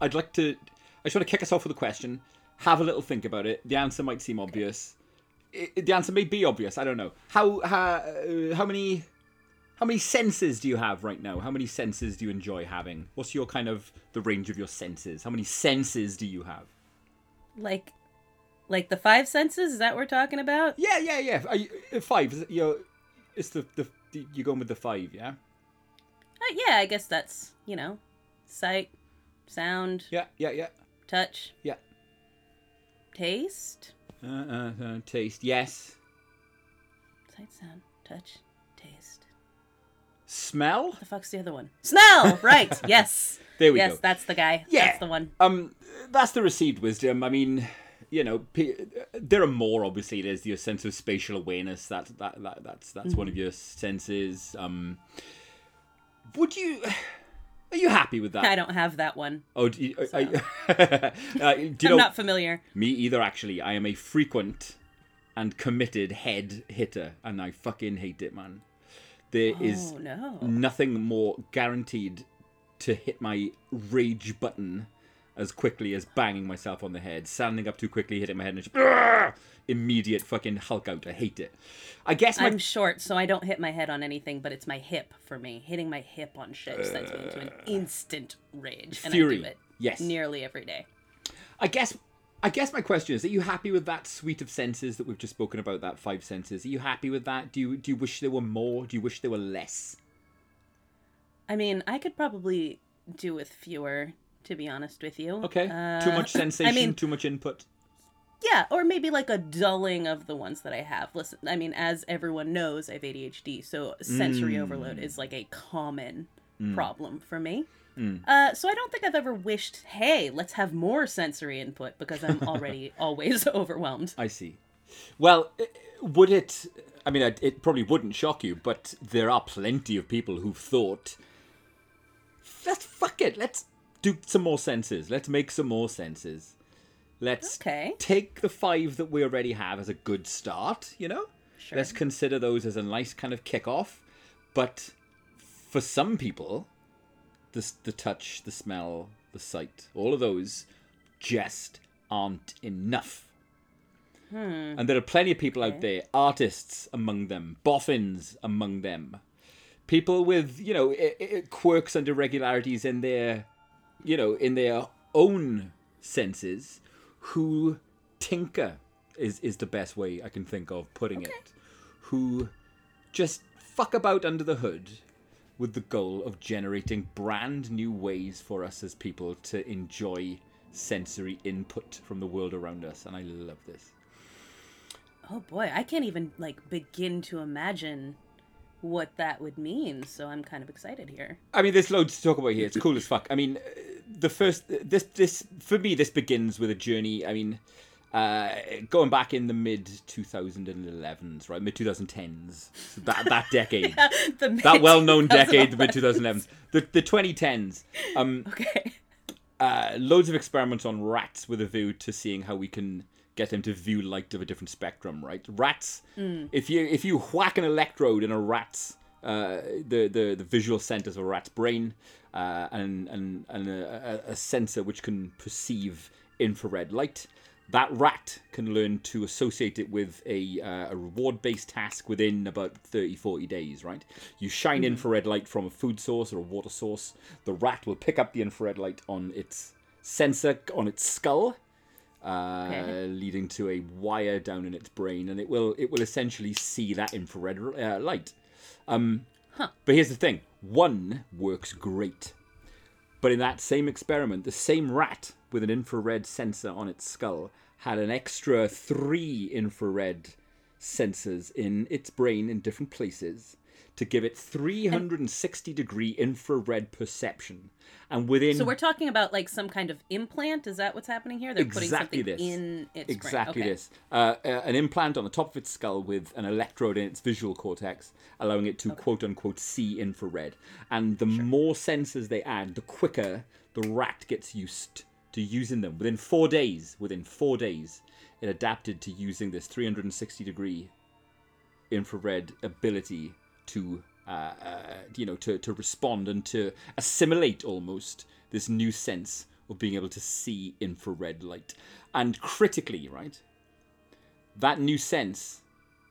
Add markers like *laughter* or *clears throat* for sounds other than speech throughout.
I'd like to. I just want to kick us off with a question. Have a little think about it. The answer might seem obvious. I the answer may be obvious. I don't know. How how, uh, how many how many senses do you have right now? How many senses do you enjoy having? What's your kind of the range of your senses? How many senses do you have? Like, like the five senses? Is that what we're talking about? Yeah, yeah, yeah. You, uh, five. Is it, you're, it's the the you're going with the five, yeah. Uh, yeah, I guess that's you know, sight, sound, Yeah, yeah, yeah, touch, yeah. taste, Uh, uh, uh, taste, yes. sight, sound, touch, taste. Smell. What the fuck's the other one? Smell. *laughs* Right. yes. There we yes, go. Yes, that's the guy. Yeah. That's the one. Um, that's the received wisdom. I mean, you know, there are more. Obviously, there's your sense of spatial awareness. That that, that that's that's one of your senses. Um, would you? Are you happy with that? I don't have that one. Oh, do you, are, you- *laughs* uh, I'm know? not familiar. Me either. Actually, I am a frequent and committed head hitter, and I fucking hate it, man. There is Oh no. nothing more guaranteed to hit my rage button as quickly as banging myself on the head, standing up too quickly, hitting my head, and just "Argh!" immediate fucking Hulk out. I hate it. I guess my I'm short, so I don't hit my head on anything, but it's my hip for me. Hitting my hip on shit sends me into an uh, instant rage, and I fury. do it Yes. nearly every day. I guess I guess my question is: Are you happy with that suite of senses that we've just spoken about? That five senses. Are you happy with that? Do you do you wish there were more? Do you wish there were less? I mean, I could probably do with fewer, to be honest with you. Okay. Uh, too much sensation. *laughs* I mean, too much input. yeah, or maybe like a dulling of the ones that I have. Listen, I mean, as everyone knows, I have ADHD, so sensory Mm. overload is like a common problem for me. Mm. Uh, so I don't think I've ever wished, hey, let's have more sensory input because I'm *laughs* already always *laughs* overwhelmed. I see. Well, would it? I mean, it- it probably wouldn't shock you, but there are plenty of people who've thought, "Let's fuck it. Let's do some more senses. Let's make some more senses. Let's Okay. take the five that we already have as a good start. You know, Sure. let's consider those as a nice kind of kickoff. But for some people, the the touch, the smell, the sight, all of those just aren't enough. Hmm. And there are plenty of people out there, artists among them, boffins among them, people with you know quirks and irregularities in their, you know, in their own senses, who tinker is is the best way I can think of putting it, who just fuck about under the hood with the goal of generating brand new ways for us as people to enjoy sensory input from the world around us and I love this. Oh boy, I can't even like begin to imagine what that would mean. So I'm kind of excited here. I mean, there's loads to talk about here. It's cool as fuck. I mean, the first this this for me this begins with a journey. I mean, uh, going back in the mid 2011s, right, mid 2010s, so that that *laughs* decade, the that well-known decade, the mid 2011s, the the 2010s. Um, Okay. uh, loads of experiments on rats with a view to seeing how we can get them to view light of a different spectrum. Right, rats. If you if you whack an electrode in a rat's uh, the, the the visual centers of a rat's brain uh, and and and a, a, sensor which can perceive infrared light. That rat can learn to associate it with a, uh, a reward based task within about 30, 40 days, right? You shine infrared light from a food source or a water source. The rat will pick up the infrared light on its sensor, on its skull, uh, Okay. leading to a wire down in its brain, and it will it will essentially see that infrared uh, light. Um, But here's the thing: one works great, but in that same experiment, the same rat with an infrared sensor on its skull had an extra three infrared sensors in its brain in different places to give it 360 degree infrared perception. And within So we're talking about like some kind of implant. Is that what's happening here? They're exactly putting this. in its exactly Okay. this. Uh, uh, an implant on the top of its skull with an electrode in its visual cortex, allowing it to quote unquote see infrared. And the more sensors they add, the quicker the rat gets used to using them. Within four days, within four days, it adapted to using this 360 degree infrared ability to uh, uh, you know to, to respond and to assimilate almost this new sense of being able to see infrared light. And critically, right, that new sense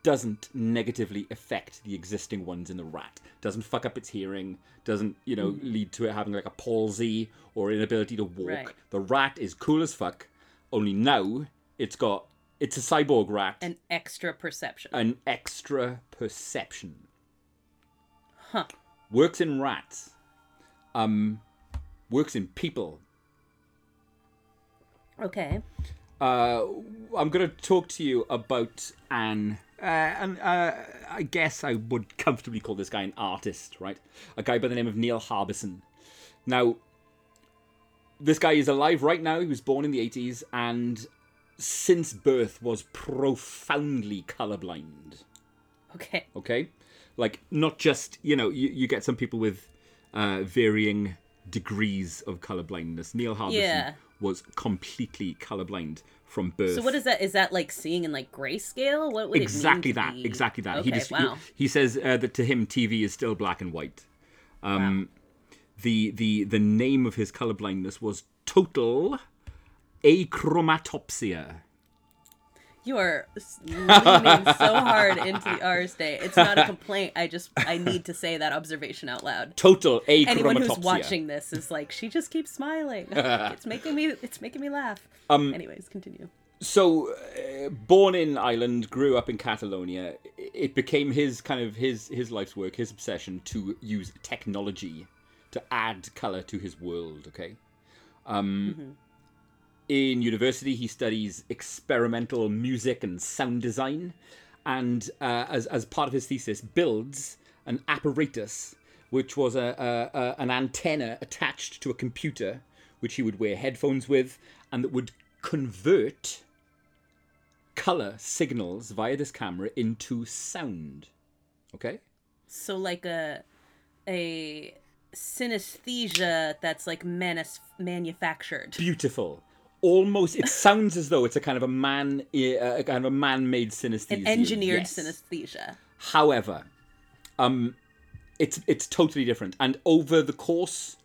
doesn't negatively affect the existing ones in the rat. Doesn't fuck up its hearing. Doesn't you know lead to it having like a palsy or inability to walk. Right. The rat is cool as fuck. Only now it's got it's a cyborg rat, An extra perception. an extra perception. Huh. Works in rats. Um, works in people. Okay. Uh, I'm going to talk to you about an, uh, and uh, I guess I would comfortably call this guy an artist, right? A guy by the name of Neil Harbisson. Now, this guy is alive right now. He was born in the 80s and since birth was profoundly colorblind. Okay. Okay, like not just you know you, you get some people with uh, varying degrees of color blindness. Neil Harbisson Yeah. was completely colorblind from birth. So what is that? Is that like seeing in like grayscale? What would exactly it mean that? be- Exactly that. Okay. he just wow. he, he says uh, that to him TV is still black and white. Um, The the the name of his colorblindness was total achromatopsia. You are leaning so hard into the R day. It's not a *laughs* complaint. I just I need to say that observation out loud. Total achromatopsia. Anyone who's watching this is like, she just keeps smiling. *laughs* it's making me it's making me laugh. Um, Anyways, continue. so uh, born in Ireland, grew up in Catalonia. It became his kind of his his life's work, his obsession to use technology to add color to his world. Okay. Um, In university, he studies experimental music and sound design, and uh, as as part of his thesis, builds an apparatus which was a, a, a an antenna attached to a computer, which he would wear headphones with, and that would convert color signals via this camera into sound. Okay. So like a a synesthesia that's like manis- manufactured. Beautiful. Almost, it sounds as though it's a kind of a man, uh, a kind of a man-made synesthesia. An engineered Yes. synesthesia. However, um, it's it's totally different. And over the course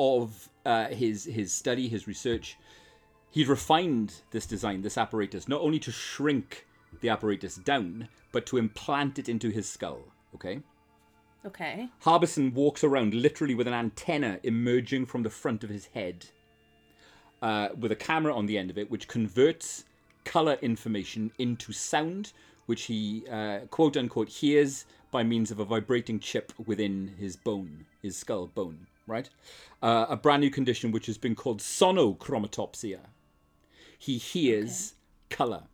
of uh, his his study, his research, he refined this design, this apparatus, not only to shrink the apparatus down, but to implant it into his skull. Okay. Okay. Harbisson walks around literally with an antenna emerging from the front of his head, uh, with a camera on the end of it, which converts color information into sound, which he uh, quote unquote hears by means of a vibrating chip within his bone, his skull bone, right? Uh, a brand new condition which has been called sonochromatopsia. He hears color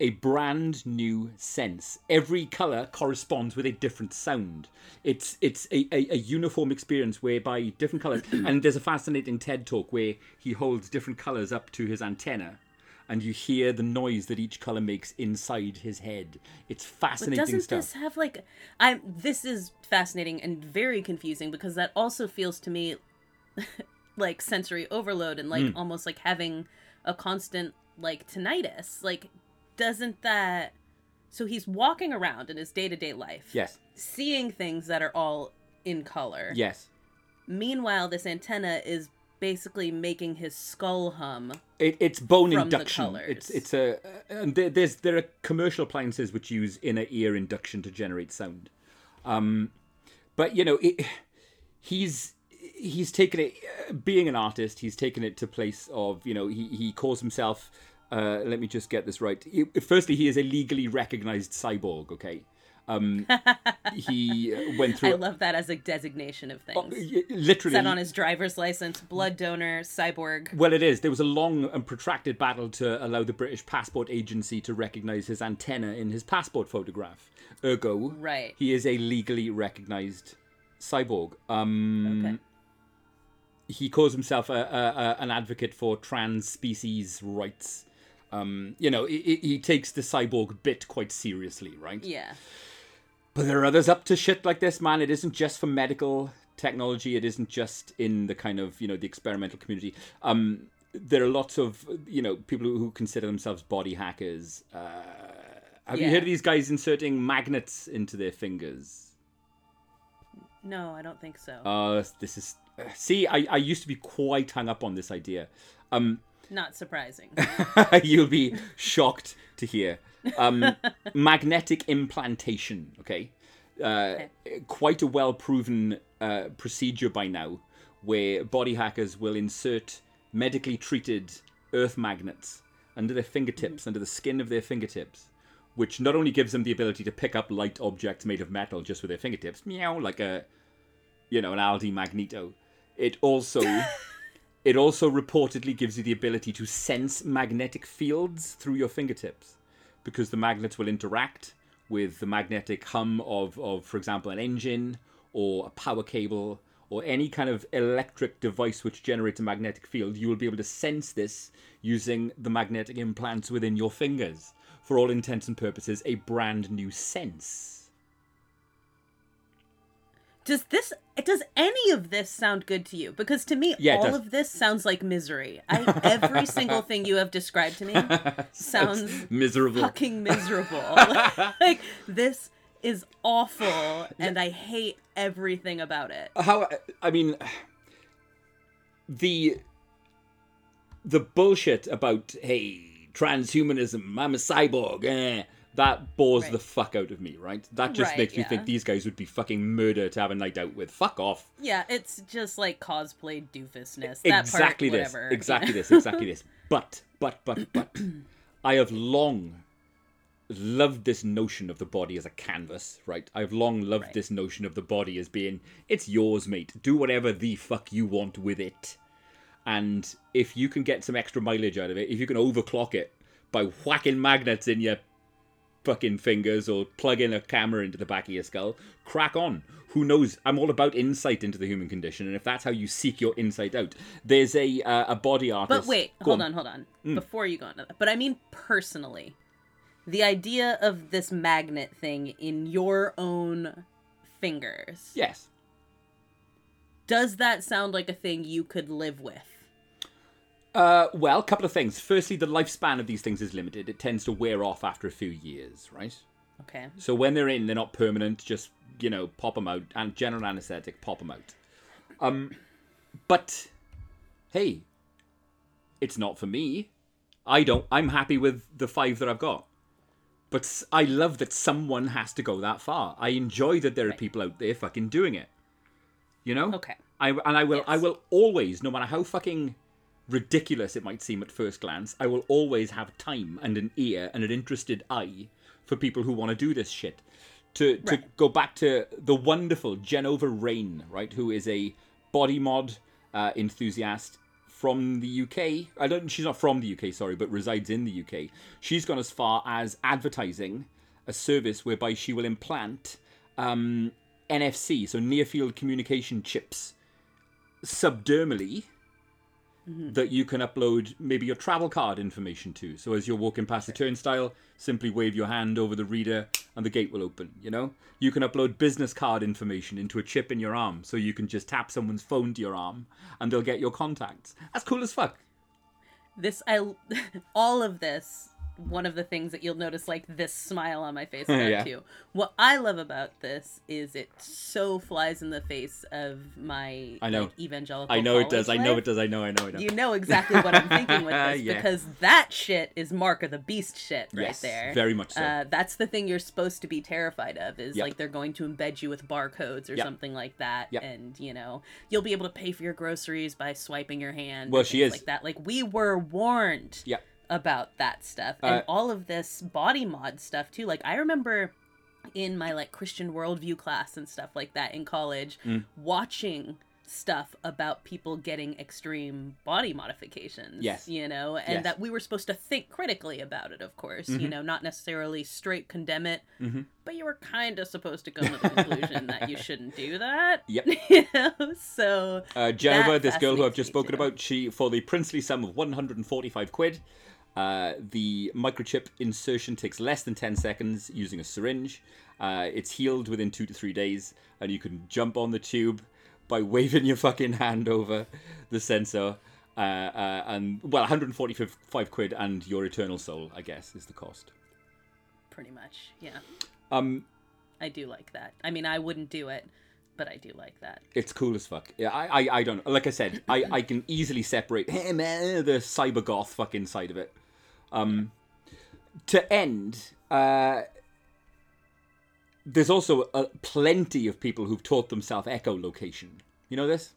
a brand new sense. Every color corresponds with a different sound. It's it's a, a, a uniform experience whereby different colors. *clears throat* and there's a fascinating TED talk where he holds different colors up to his antenna, and you hear the noise that each color makes inside his head. It's fascinating But doesn't stuff. this have like I this is fascinating and very confusing because that also feels to me *laughs* like sensory overload and like Hmm. almost like having a constant like tinnitus. Like doesn't that so he's walking around in his day-to-day life Yes. seeing things that are all in color. Yes. Meanwhile this antenna is basically making his skull hum. It, it's bone induction. It's it's a and there, there's there are commercial appliances which use inner ear induction to generate sound. Um, but you know, it, he's he's taken it being an artist. He's taken it to place of you know he he calls himself. Uh, let me just get this right. He- firstly, he is a legally recognized cyborg. Okay. Um, *laughs* he uh, went through I love that as a designation of things. y- literally Set on his driver's license, blood donor, cyborg. Well, it is. There was a long and protracted battle to allow the British Passport Agency to recognise his antenna in his passport photograph. Ergo, Right. he is a legally recognised cyborg. Um, Okay. He calls himself a, a, a, an advocate for trans species rights. Um, you know, he, he takes the cyborg bit quite seriously, right? Yeah. But there are others up to shit like this, man. It isn't just for medical technology. It isn't just in the kind of you know the experimental community. Um, there are lots of you know people who consider themselves body hackers. Uh, have you heard of these guys inserting magnets into their fingers? No, I don't think so. Uh, this is see, I, I used to be quite hung up on this idea. Um, Not surprising. *laughs* you'll be shocked to hear. Um, *laughs* magnetic implantation, okay? Uh, Quite a well proven uh, procedure by now where body hackers will insert medically treated earth magnets under their fingertips, under the skin of their fingertips, which not only gives them the ability to pick up light objects made of metal just with their fingertips, meow, like a, you know, an Aldi Magneto, it also. *laughs* It also reportedly gives you the ability to sense magnetic fields through your fingertips because the magnets will interact with the magnetic hum of, of for example, an engine or a power cable or any kind of electric device which generates a magnetic field. You will be able to sense this using the magnetic implants within your fingers. For all intents and purposes, a brand new sense. Does this does any of this sound good to you? Because to me, Yeah, all does. of this sounds like misery. I every *laughs* single thing you have described to me *laughs* sounds miserable. fucking miserable. *laughs* like this is awful, and I hate everything about it. how I mean the the bullshit about hey transhumanism I'm a cyborg eh, that bores Right. the fuck out of me right that just Right, makes me yeah. think these guys would be fucking murder to have a night out with fuck off Yeah, it's just like cosplay doofusness. That exactly part, this whatever. exactly this exactly this *laughs* but but but but I have long loved this notion of the body as a canvas, right? I've long loved Right. this notion of the body as being, it's yours, mate. Do whatever the fuck you want with it. And if you can get some extra mileage out of it, if you can overclock it by whacking magnets in your fucking fingers or plug in a camera into the back of your skull, crack on. Who knows? I'm all about insight into the human condition, and if that's how you seek your insight out, there's a uh, a body artist. But wait, Go hold on, hold on. Before you go into that, but I mean personally, the idea of this magnet thing in your own fingers. Yes. Does that sound like a thing you could live with? Uh, well, a couple of things. Firstly, the lifespan of these things is limited. It tends to wear off after a few years, right? Okay. So when they're in, they're not permanent. Just you know, pop them out and general anesthetic, pop them out. Um, but hey, it's not for me. I don't. I'm happy with the five that I've got. But I love that someone has to go that far. I enjoy that there are people out there fucking doing it. You know. Okay. I and I will. I will always, no matter how fucking ridiculous it might seem at first glance, I will always have time and an ear and an interested eye for people who want to do this shit. To to go back to the wonderful Genova Rain, right, who is a body mod uh, enthusiast from the UK. I don't. She's not from the UK, sorry, but resides in the UK. She's gone as far as advertising a service whereby she will implant um, NFC, so near field communication chips, subdermally Mm-hmm. that you can upload maybe your travel card information to. So as you're walking past the turnstile, simply wave your hand over the reader and the gate will open, you know? You can upload business card information into a chip in your arm so you can just tap someone's phone to your arm and they'll get your contacts. That's cool as fuck. This I *laughs* all of this one of the things that you'll notice like this smile on my face *laughs* about Yeah. too. What I love about this is it so flies in the face of my I know. like, evangelical. I know it does. college I know it does. I know. I know. I know. You know exactly what I'm thinking with *laughs* this Yeah. because that shit is Mark of the Beast shit right Yes, there. very much so. Uh, that's the thing you're supposed to be terrified of is Yep. like they're going to embed you with barcodes or Yep. something like that, Yep. and you know you'll be able to pay for your groceries by swiping your hand. Well, she is. like that. Like we were warned Yep. About that stuff and Uh, all of this body mod stuff too. Like I remember in my like Christian worldview class and stuff like that in college, Mm. watching stuff about people getting extreme body modifications. Yes. You know, and Yes. Mm-hmm. that we were supposed to think critically about it, of course. You know, not necessarily straight condemn it, but you were kind of supposed to come to the *laughs* conclusion that you shouldn't do that. Yep. *laughs* you know, so Uh, this girl who I've just spoken too. about, she for the princely sum of 145 quid. Uh, the microchip insertion takes less than 10 seconds using a syringe. Uh, it's healed within two to three days, and you can jump on the tube by *laughs* waving your fucking hand over the sensor. Uh, uh, and well, 145 quid, and your eternal soul, I guess, is the cost. pretty much, yeah. Um, I do like that. I mean, I wouldn't do it, but I do like that. It's cool as fuck. Yeah, I, I, I don't like I said, I, I can easily separate hey, *laughs* man, the cyber goth fucking side of it. Um, to end, uh, there's also plenty of people who've taught themselves echolocation. You know this?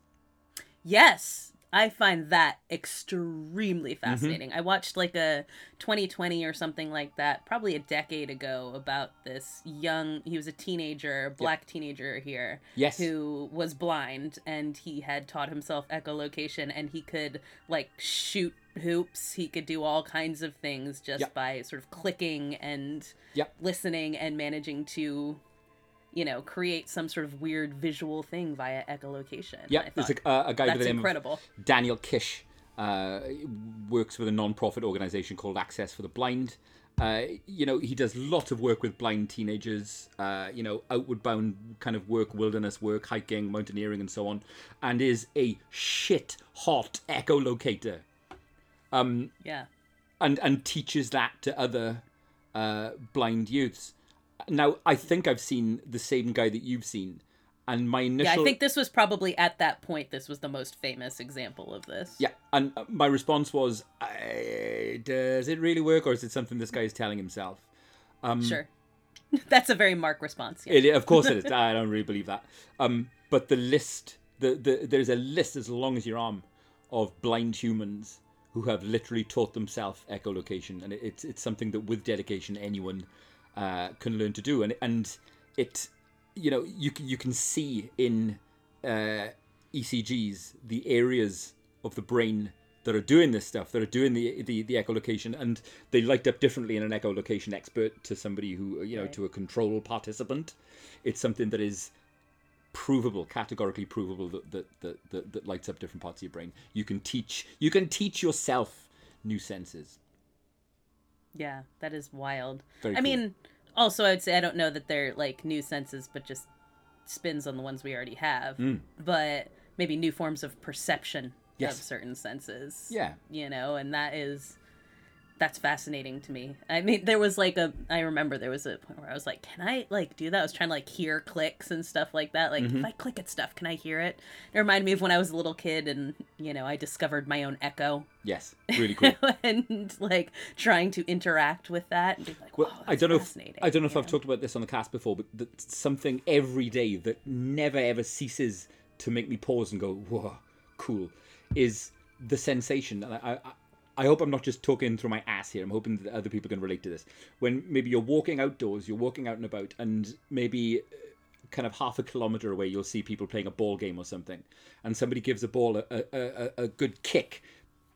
Yes, I find that extremely Mm-hmm. fascinating. I watched like a 2020 or something like that, probably a decade ago, about this young, he was a teenager, black teenager here, Yes. who was blind and he had taught himself echolocation and he could like shoot hoops. He could do all kinds of things just Yep. by sort of clicking and Yep. listening and managing to. You know, create some sort of weird visual thing via echolocation. Yeah, there's a, uh, a guy by the name incredible. of Daniel Kish. Uh, works with a non-profit organization called Access for the Blind. Uh, you know, he does lots of work with blind teenagers. Uh, you know, outward bound kind of work, wilderness work, hiking, mountaineering, and so on, and is a shit hot echolocator. Um, Yeah. and and teaches that to other uh, blind youths. Now, I think I've seen the same guy that you've seen, and my initial Yeah, I think this was probably at that point. This was the most famous example of this. Yeah, and uh, my response was, "Does it really work, or is it something this guy is telling himself?" Um, sure. *laughs* That's a very Mark response. Yeah. It, of course it is. I don't really believe that. Um, but the list, the, the there's a list as long as your arm of blind humans who have literally taught themselves echolocation, and it, it's it's something that with dedication anyone uh, can learn to do, and and it, you know, you can you can see in uh, ECGs the areas of the brain that are doing this stuff, that are doing the the, the echolocation, and they light up differently in an echolocation expert to somebody who you know Right. to a control participant. It's something that is provable, categorically provable that that, that that that lights up different parts of your brain. You can teach you can teach yourself new senses. Yeah, that is wild. Very I cool. mean, also, I would say I don't know that they're like new senses, but just spins on the ones we already have. Mm. But maybe new forms of perception Yes. of certain senses. Yeah. You know, and that is. That's fascinating to me. I mean, there was like a. I remember there was a point where I was like, "Can I like do that?" I was trying to like hear clicks and stuff like that. Like, Mm-hmm. if I click at stuff, can I hear it? It reminded me of when I was a little kid, and you know, I discovered my own echo. Yes, really cool. *laughs* and like trying to interact with that and be like, Well, I don't know. If. I don't know if I've talked about this on the cast before, but that something every day that never ever ceases to make me pause and go, "Whoa, cool," is the sensation. And I, I, I hope I'm not just talking through my ass here. I'm hoping that other people can relate to this. When maybe you're walking outdoors, you're walking out and about, and maybe uh, kind of half a kilometer away, you'll see people playing a ball game or something, and somebody gives a ball a, a, a, a good kick,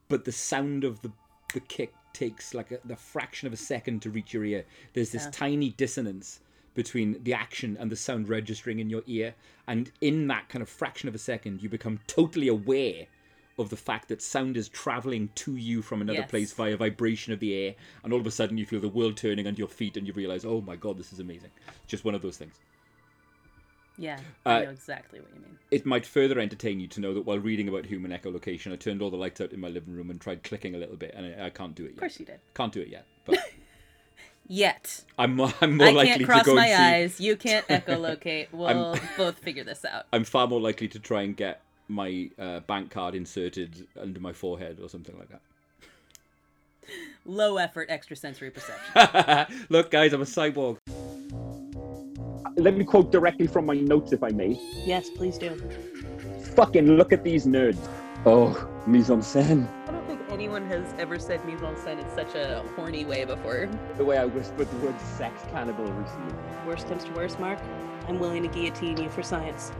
but the sound of the the kick takes like a, the fraction of a second to reach your ear. There's this Yeah. tiny dissonance between the action and the sound registering in your ear, and in that kind of fraction of a second, you become totally aware of the fact that sound is traveling to you from another Yes. place via vibration of the air, and all of a sudden you feel the world turning under your feet, and you realize, oh my god, this is amazing. Just one of those things. Yeah, Uh, I know exactly what you mean. It might further entertain you to know that while reading about human echolocation, I turned all the lights out in my living room and tried clicking a little bit, and I, I can't do it yet. Of course you did. Can't do it yet, but *laughs* Yet. I'm more, I'm more I likely can't to cross go my see. eyes. You can't *laughs* echolocate. We'll both figure this out. I'm far more likely to try and get my uh, bank card inserted under my forehead or something like that. *laughs* Low effort extrasensory perception. *laughs* Look, guys, I'm a cyborg. Let me quote directly from my notes, if I may. yes, please do. Fucking look at these nerds. Oh, mise en scène. I don't think anyone has ever said mise en scène in such a horny way before. The way I whispered the word sex cannibal recently. Worst comes to worst, Mark. I'm willing to guillotine you for science.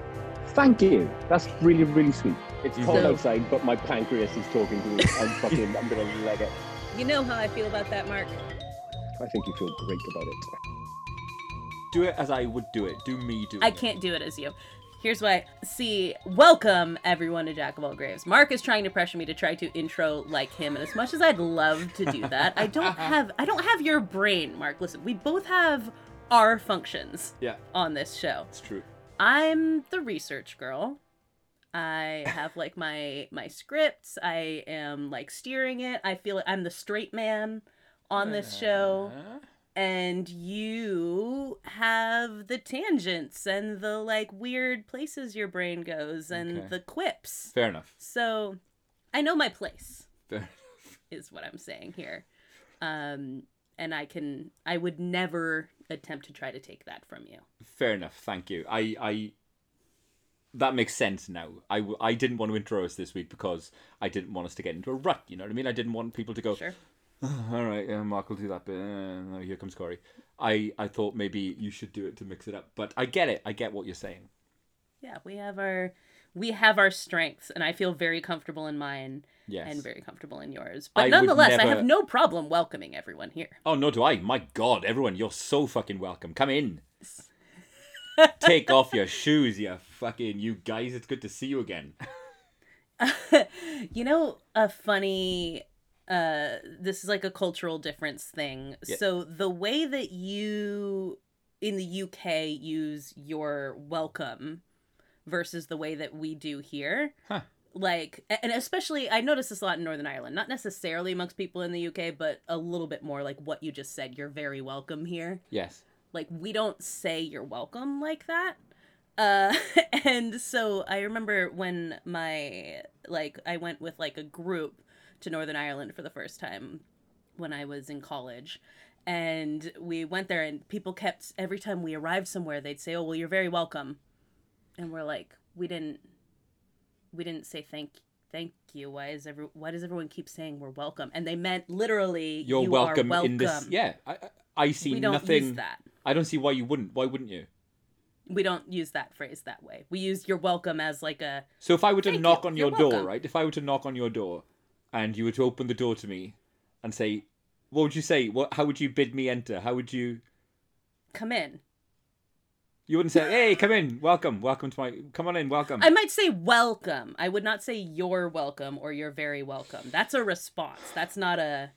Thank you. That's really, really sweet. It's You cold do. outside, but my pancreas is talking to me. I'm *laughs* fucking, I'm gonna leg it. You know how I feel about that, Mark. I think you feel great about it. Do it as I would do it. Do me do it. I can't do it as you. Here's why. See, welcome everyone to Jack of All Graves. Mark is trying to pressure me to try to intro like him, and as much as I'd love to do that, I don't *laughs* have I don't have your brain, Mark. Listen, we both have our functions Yeah, on this show. it's true. I'm the research girl. I have like my my scripts. I am like steering it. I feel like I'm the straight man on this show. Uh, and you have the tangents and the like weird places your brain goes and Okay. the quips. Fair enough. So I know my place Fair. *laughs* is what I'm saying here. Um and I can I would never attempt to try to take that from you. Fair enough. Thank you. I, I, that makes sense now. I, w- I didn't want to intro us this week because I didn't want us to get into a rut. You know what I mean? I didn't want people to go. Sure. All right, yeah, Mark will do that bit. Uh, here comes Corey. I, I thought maybe you should do it to mix it up, but I get it. I get what you're saying. Yeah, we have our we have our strengths and I feel very comfortable in mine Yes. and very comfortable in yours. But would nonetheless, I have no problem welcoming everyone here. Oh no, do I? My God, everyone, you're so fucking welcome. Come in. *laughs* Take off your shoes, you fucking you guys. It's good to see you again. *laughs* you know a funny uh this is like a cultural difference thing Yeah. so the way that you in the uk use your welcome versus the way that we do here Huh. Like and especially i notice this a lot in northern ireland not necessarily amongst people in the uk but a little bit more like what you just said you're very welcome here. Yes. like we don't say you're welcome like that. Uh *laughs* and so i remember when my like i went with like a group to northern ireland for the first time when i was in college. And we went there and people kept every time we arrived somewhere they'd say oh well you're very welcome. And we're like we didn't we didn't say thank thank you why is every why does everyone keep saying we're welcome and they meant literally You're you are welcome, welcome in this. Yeah, I, I- I see we don't nothing. use that I don't see why you wouldn't. Why wouldn't you? we don't use that phrase that way. We use you're welcome as like a So if I were to knock you. on your door, welcome. right? If I were to knock on your door, and you were to open the door to me, and say, "What would you say? What? How would you bid me enter? How would you?" come in. You wouldn't say, "Hey, come in, welcome, welcome to my, come on in, welcome." I might say welcome. I would not say you're welcome or you're very welcome. That's a response. That's not a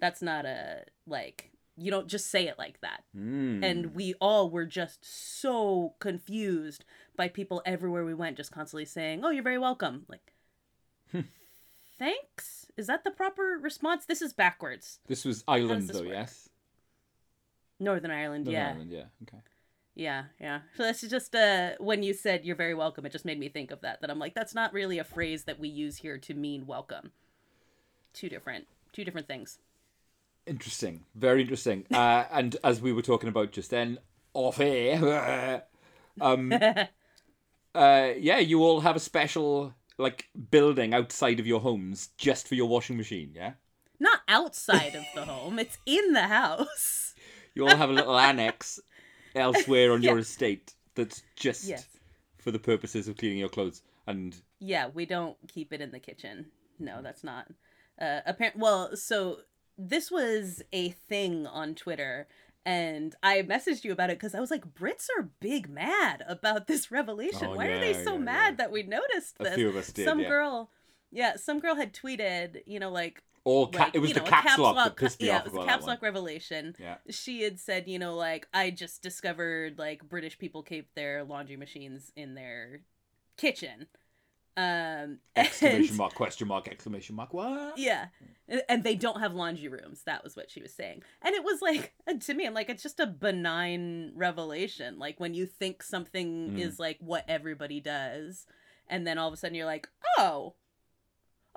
that's not a like you don't just say it like that. Mm. And we all were just so confused by people everywhere we went just constantly saying, "Oh, you're very welcome." Like Thanks? Is that the proper response? This is backwards. this was Ireland, this though, work? yes. Northern Ireland, Northern yeah. Ireland, yeah. Okay. Yeah, yeah. So that's just uh when you said you're very welcome, it just made me think of that. That I'm like, that's not really a phrase that we use here to mean welcome. Two different two different things. Interesting, very interesting. Uh, *laughs* and as we were talking about just then, off air, *laughs* um, *laughs* uh, yeah, you all have a special like building outside of your homes just for your washing machine. Yeah, Not outside of the home, it's in the house. you all have a little annex elsewhere on *laughs* your estate that's just Yes. for the purposes of cleaning your clothes. And Yeah, we don't keep it in the kitchen. No, that's not. Uh apparent well, so this was a thing on Twitter and I messaged you about it because I was like, Brits are big mad about this revelation. Oh, Why are they so yeah, mad yeah. that we noticed this? a few of us did. some yeah. girl yeah some girl had tweeted you know like All ca- like, it was the know, a caps lock that pissed me yeah it was caps that lock revelation. Yeah. she had said you know like i just discovered like british people keep their laundry machines in their kitchen um *laughs* Exclamation and- mark, question mark, exclamation mark, what? yeah and they don't have laundry rooms that was what she was saying and it was like to me i'm like it's just a benign revelation like when you think something Mm. is like what everybody does and then all of a sudden you're like oh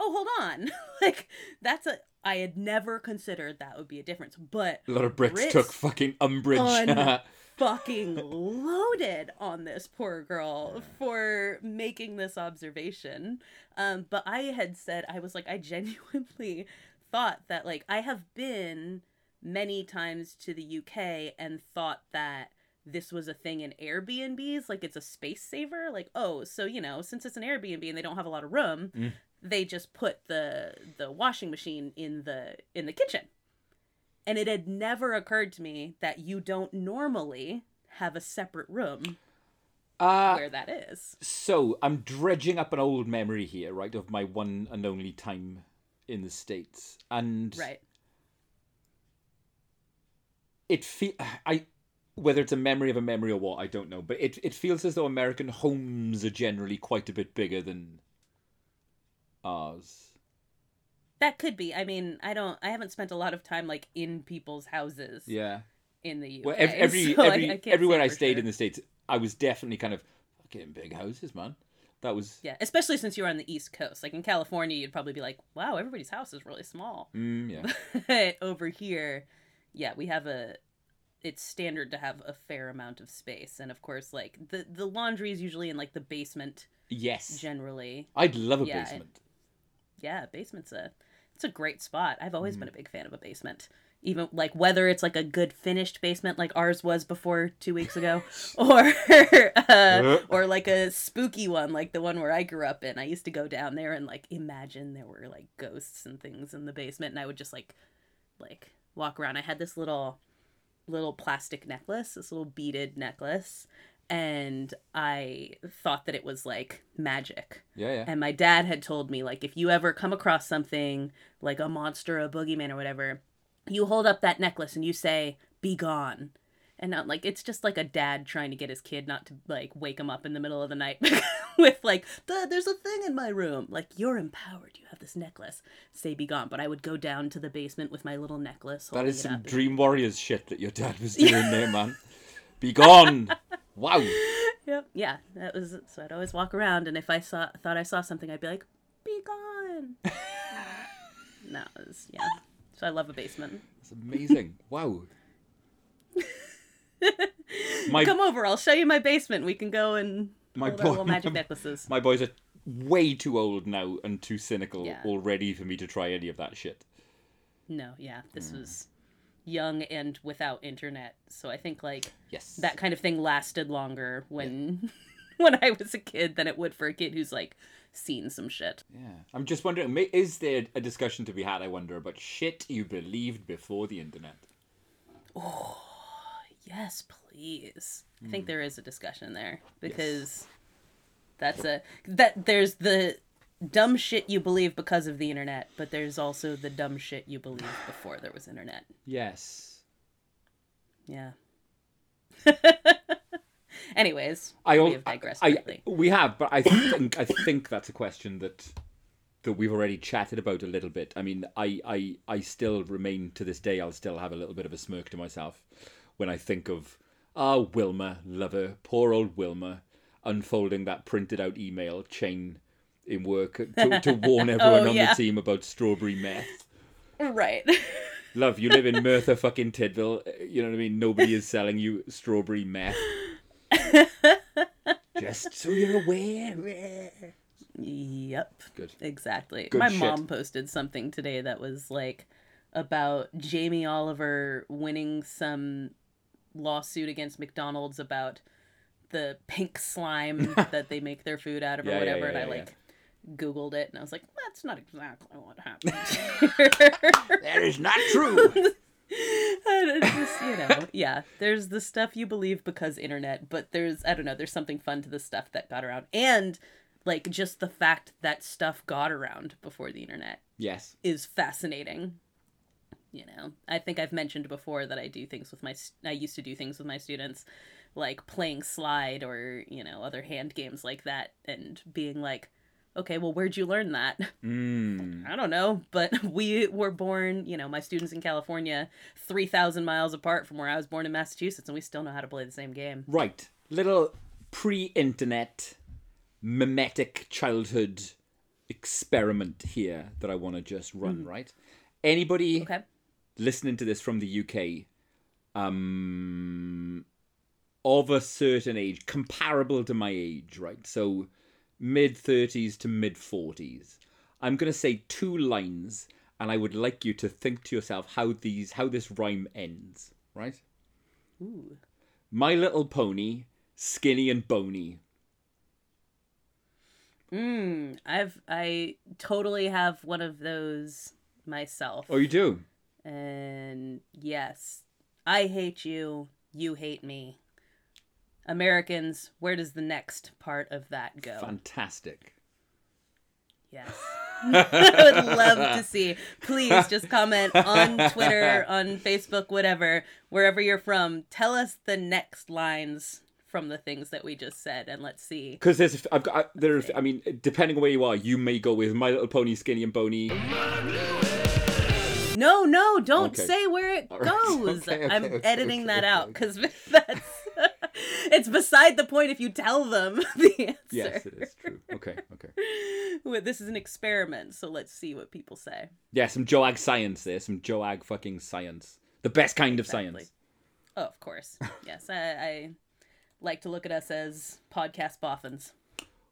oh hold on *laughs* like that's a i had never considered that would be a difference but A lot of Brits, Brits took fucking umbrage. un- *laughs* fucking loaded on this poor girl for making this observation. Um, but I had said, I was like, I *laughs* genuinely thought that, like, I have been many times to the UK and thought that this was a thing in Airbnbs, like it's a space saver. Like, oh, so you know, since it's an Airbnb and they don't have a lot of room, Mm. They just put the the washing machine in the in the kitchen and it had never occurred to me that you don't normally have a separate room uh, where that is. So I'm dredging up an old memory here, right, of my one and only time in the states, and Right. it feel I whether it's a memory of a memory or what I don't know, but it it feels as though American homes are generally quite a bit bigger than ours. That could be. I mean, I don't I haven't spent a lot of time like in people's houses. Yeah, in the UK. Well, ev- every *laughs* so every I can't everywhere I stayed sure. in the states, I was definitely kind of fucking big houses, man. That was Yeah, especially since you're on the East Coast. Like in California, you'd probably be like, "Wow, everybody's house is really small." mm, yeah. *laughs* Over here, yeah, we have a. It's standard to have a fair amount of space, and of course, like the the laundry is usually in like the basement Yes, generally. I'd love a Yeah, basement. Yeah, basement's a it's a great spot. I've always Mm. been a big fan of a basement. Even like whether it's like a good finished basement like ours was before two weeks ago, *laughs* or uh, or like a spooky one like the one where I grew up in. I used to go down there and like imagine there were like ghosts and things in the basement, and I would just like like walk around. I had this little little plastic necklace, this little beaded necklace, and I thought that it was like magic. Yeah, yeah. And my dad had told me, like, if you ever come across something like a monster, a boogeyman, or whatever, you hold up that necklace and you say, be gone. And not like, it's just like a dad trying to get his kid not to, like, wake him up in the middle of the night *laughs* with, like, "Dad, there's a thing in my room. Like, you're empowered. You have this necklace. Say, be gone. But I would go down to the basement with my little necklace. That is some Dream Warriors shit that your dad was *laughs* doing there, man. Be gone. *laughs* Wow. Yep. Yeah, that was so. I'd always walk around, and if I saw thought I saw something, I'd be like, "Be gone." *laughs* no, it was, yeah. So I love a basement. It's amazing. Wow. *laughs* My Come over. I'll show you my basement. We can go and My hold our boy- little magic *laughs* necklaces. my boys are way too old now and too cynical Yeah. already for me to try any of that shit. No, yeah, this Hmm. was young and without internet, so I think like Yes. that kind of thing lasted longer when *laughs* when I was a kid than it would for a kid who's like seen some shit. Yeah. I'm just wondering, is there a discussion to be had, I wonder, about shit you believed before the internet? Oh yes, please. I Hmm. think there is a discussion there because that's a that there's the dumb shit you believe because of the internet, but there's also the dumb shit you believe before there was internet. Yes. Yeah. *laughs* Anyways, I, we have digressed I, greatly. we have, but I think I think that's a question that that we've already chatted about a little bit. I mean, I, I I still remain to this day. I'll still have a little bit of a smirk to myself when I think of ah Wilma, lover, poor old Wilma, unfolding that printed out email chain in work uh, to, to warn *laughs* everyone Oh, on yeah. the team about strawberry meth. Right. *laughs* Love, you live in *laughs* Merthyr fucking Tydfil. Uh, you know what I mean? Nobody is selling you strawberry meth. Just so you're aware. yep. Good. Exactly. Good My shit. mom posted something today that was like about Jamie Oliver winning some lawsuit against McDonald's about the pink slime that they make their food out of or Yeah, yeah, whatever. yeah, and I yeah, like Googled it and I was like, that's not exactly what happened. *laughs* That is not true. *laughs* And it's just, you know, yeah, there's the stuff you believe because internet, but there's, I don't know, there's something fun to the stuff that got around. And like just the fact that stuff got around before the internet yes. is fascinating. You know, I think I've mentioned before that I do things with my, I used to do things with my students like playing slide or, you know, other hand games like that and being like, okay, well, where'd you learn that? *laughs* Mm. I don't know, but *laughs* we were born, you know, my students in California, 3,000 miles apart from where I was born in Massachusetts, and we still know how to play the same game. Right. Little pre-internet mimetic childhood experiment here that I want to just run, right? Anybody Okay. listening to this from the UK um of a certain age comparable to my age right so mid 30s to mid 40s i'm going to say two lines and i would like you to think to yourself how these how this rhyme ends right Ooh. my little pony skinny and bony Mm, I've, I totally have one of those myself. oh you do And yes, I hate you, you hate me. Americans, where does the next part of that go? fantastic Yes. I *laughs* would love to see. Please just comment on Twitter, on Facebook, whatever, wherever you're from. Tell us the next lines from the things that we just said, and let's see. because there's i've got I, there's i mean depending on where you are you may go with my little pony skinny and bony No, no, don't Okay. say where it All right. goes. Okay, okay, I'm editing that out because *laughs* that's *laughs* it's beside the point if you tell them *laughs* the answer. Yes, it is true. Okay, okay. *laughs* Well, This is an experiment, so let's see what people say. Yeah, some Joag science there. Some Joag fucking science. The best kind of Exactly. science. Oh, of course. Yes, I, I like to look at us as podcast boffins.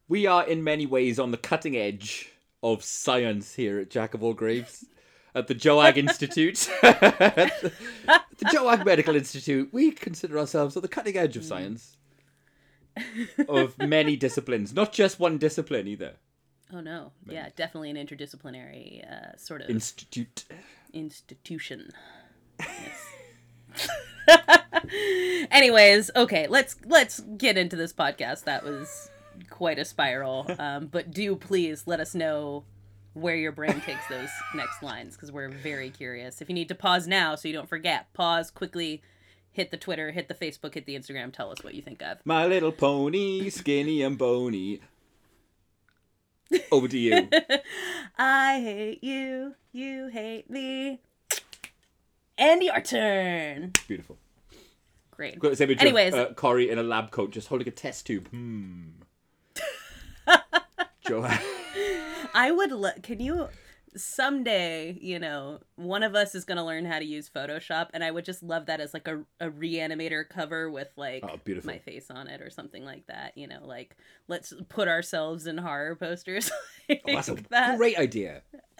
We are in many ways on the cutting edge of science here at Jack of All Graves. At the Joag Institute, *laughs* the, the Joag Medical Institute, we consider ourselves at the cutting edge of science, of many disciplines, not just one discipline either. Oh no, yeah, definitely an interdisciplinary uh, sort of Institute. institution. Yes. *laughs* Anyways, okay, let's let's get into this podcast. That was quite a spiral. *laughs* Um, but do please let us know where your brain takes those *laughs* next lines because we're very curious. If you need to pause now so you don't forget, pause quickly, hit the Twitter, hit the Facebook, hit the Instagram. Tell us what you think of. My little pony, skinny and bony. Over to you. *laughs* I hate you, you hate me. And your turn. Beautiful. Great. Got this image Anyways. of uh, Corey in a lab coat just holding a test tube. Hmm. *laughs* Joag. I would look. Can you someday? You know, one of us is gonna learn how to use Photoshop, and I would just love that as like a, a reanimator cover with like Oh, my face on it or something like that. You know, like let's put ourselves in horror posters. *laughs* Oh, that's a that. great idea. *laughs*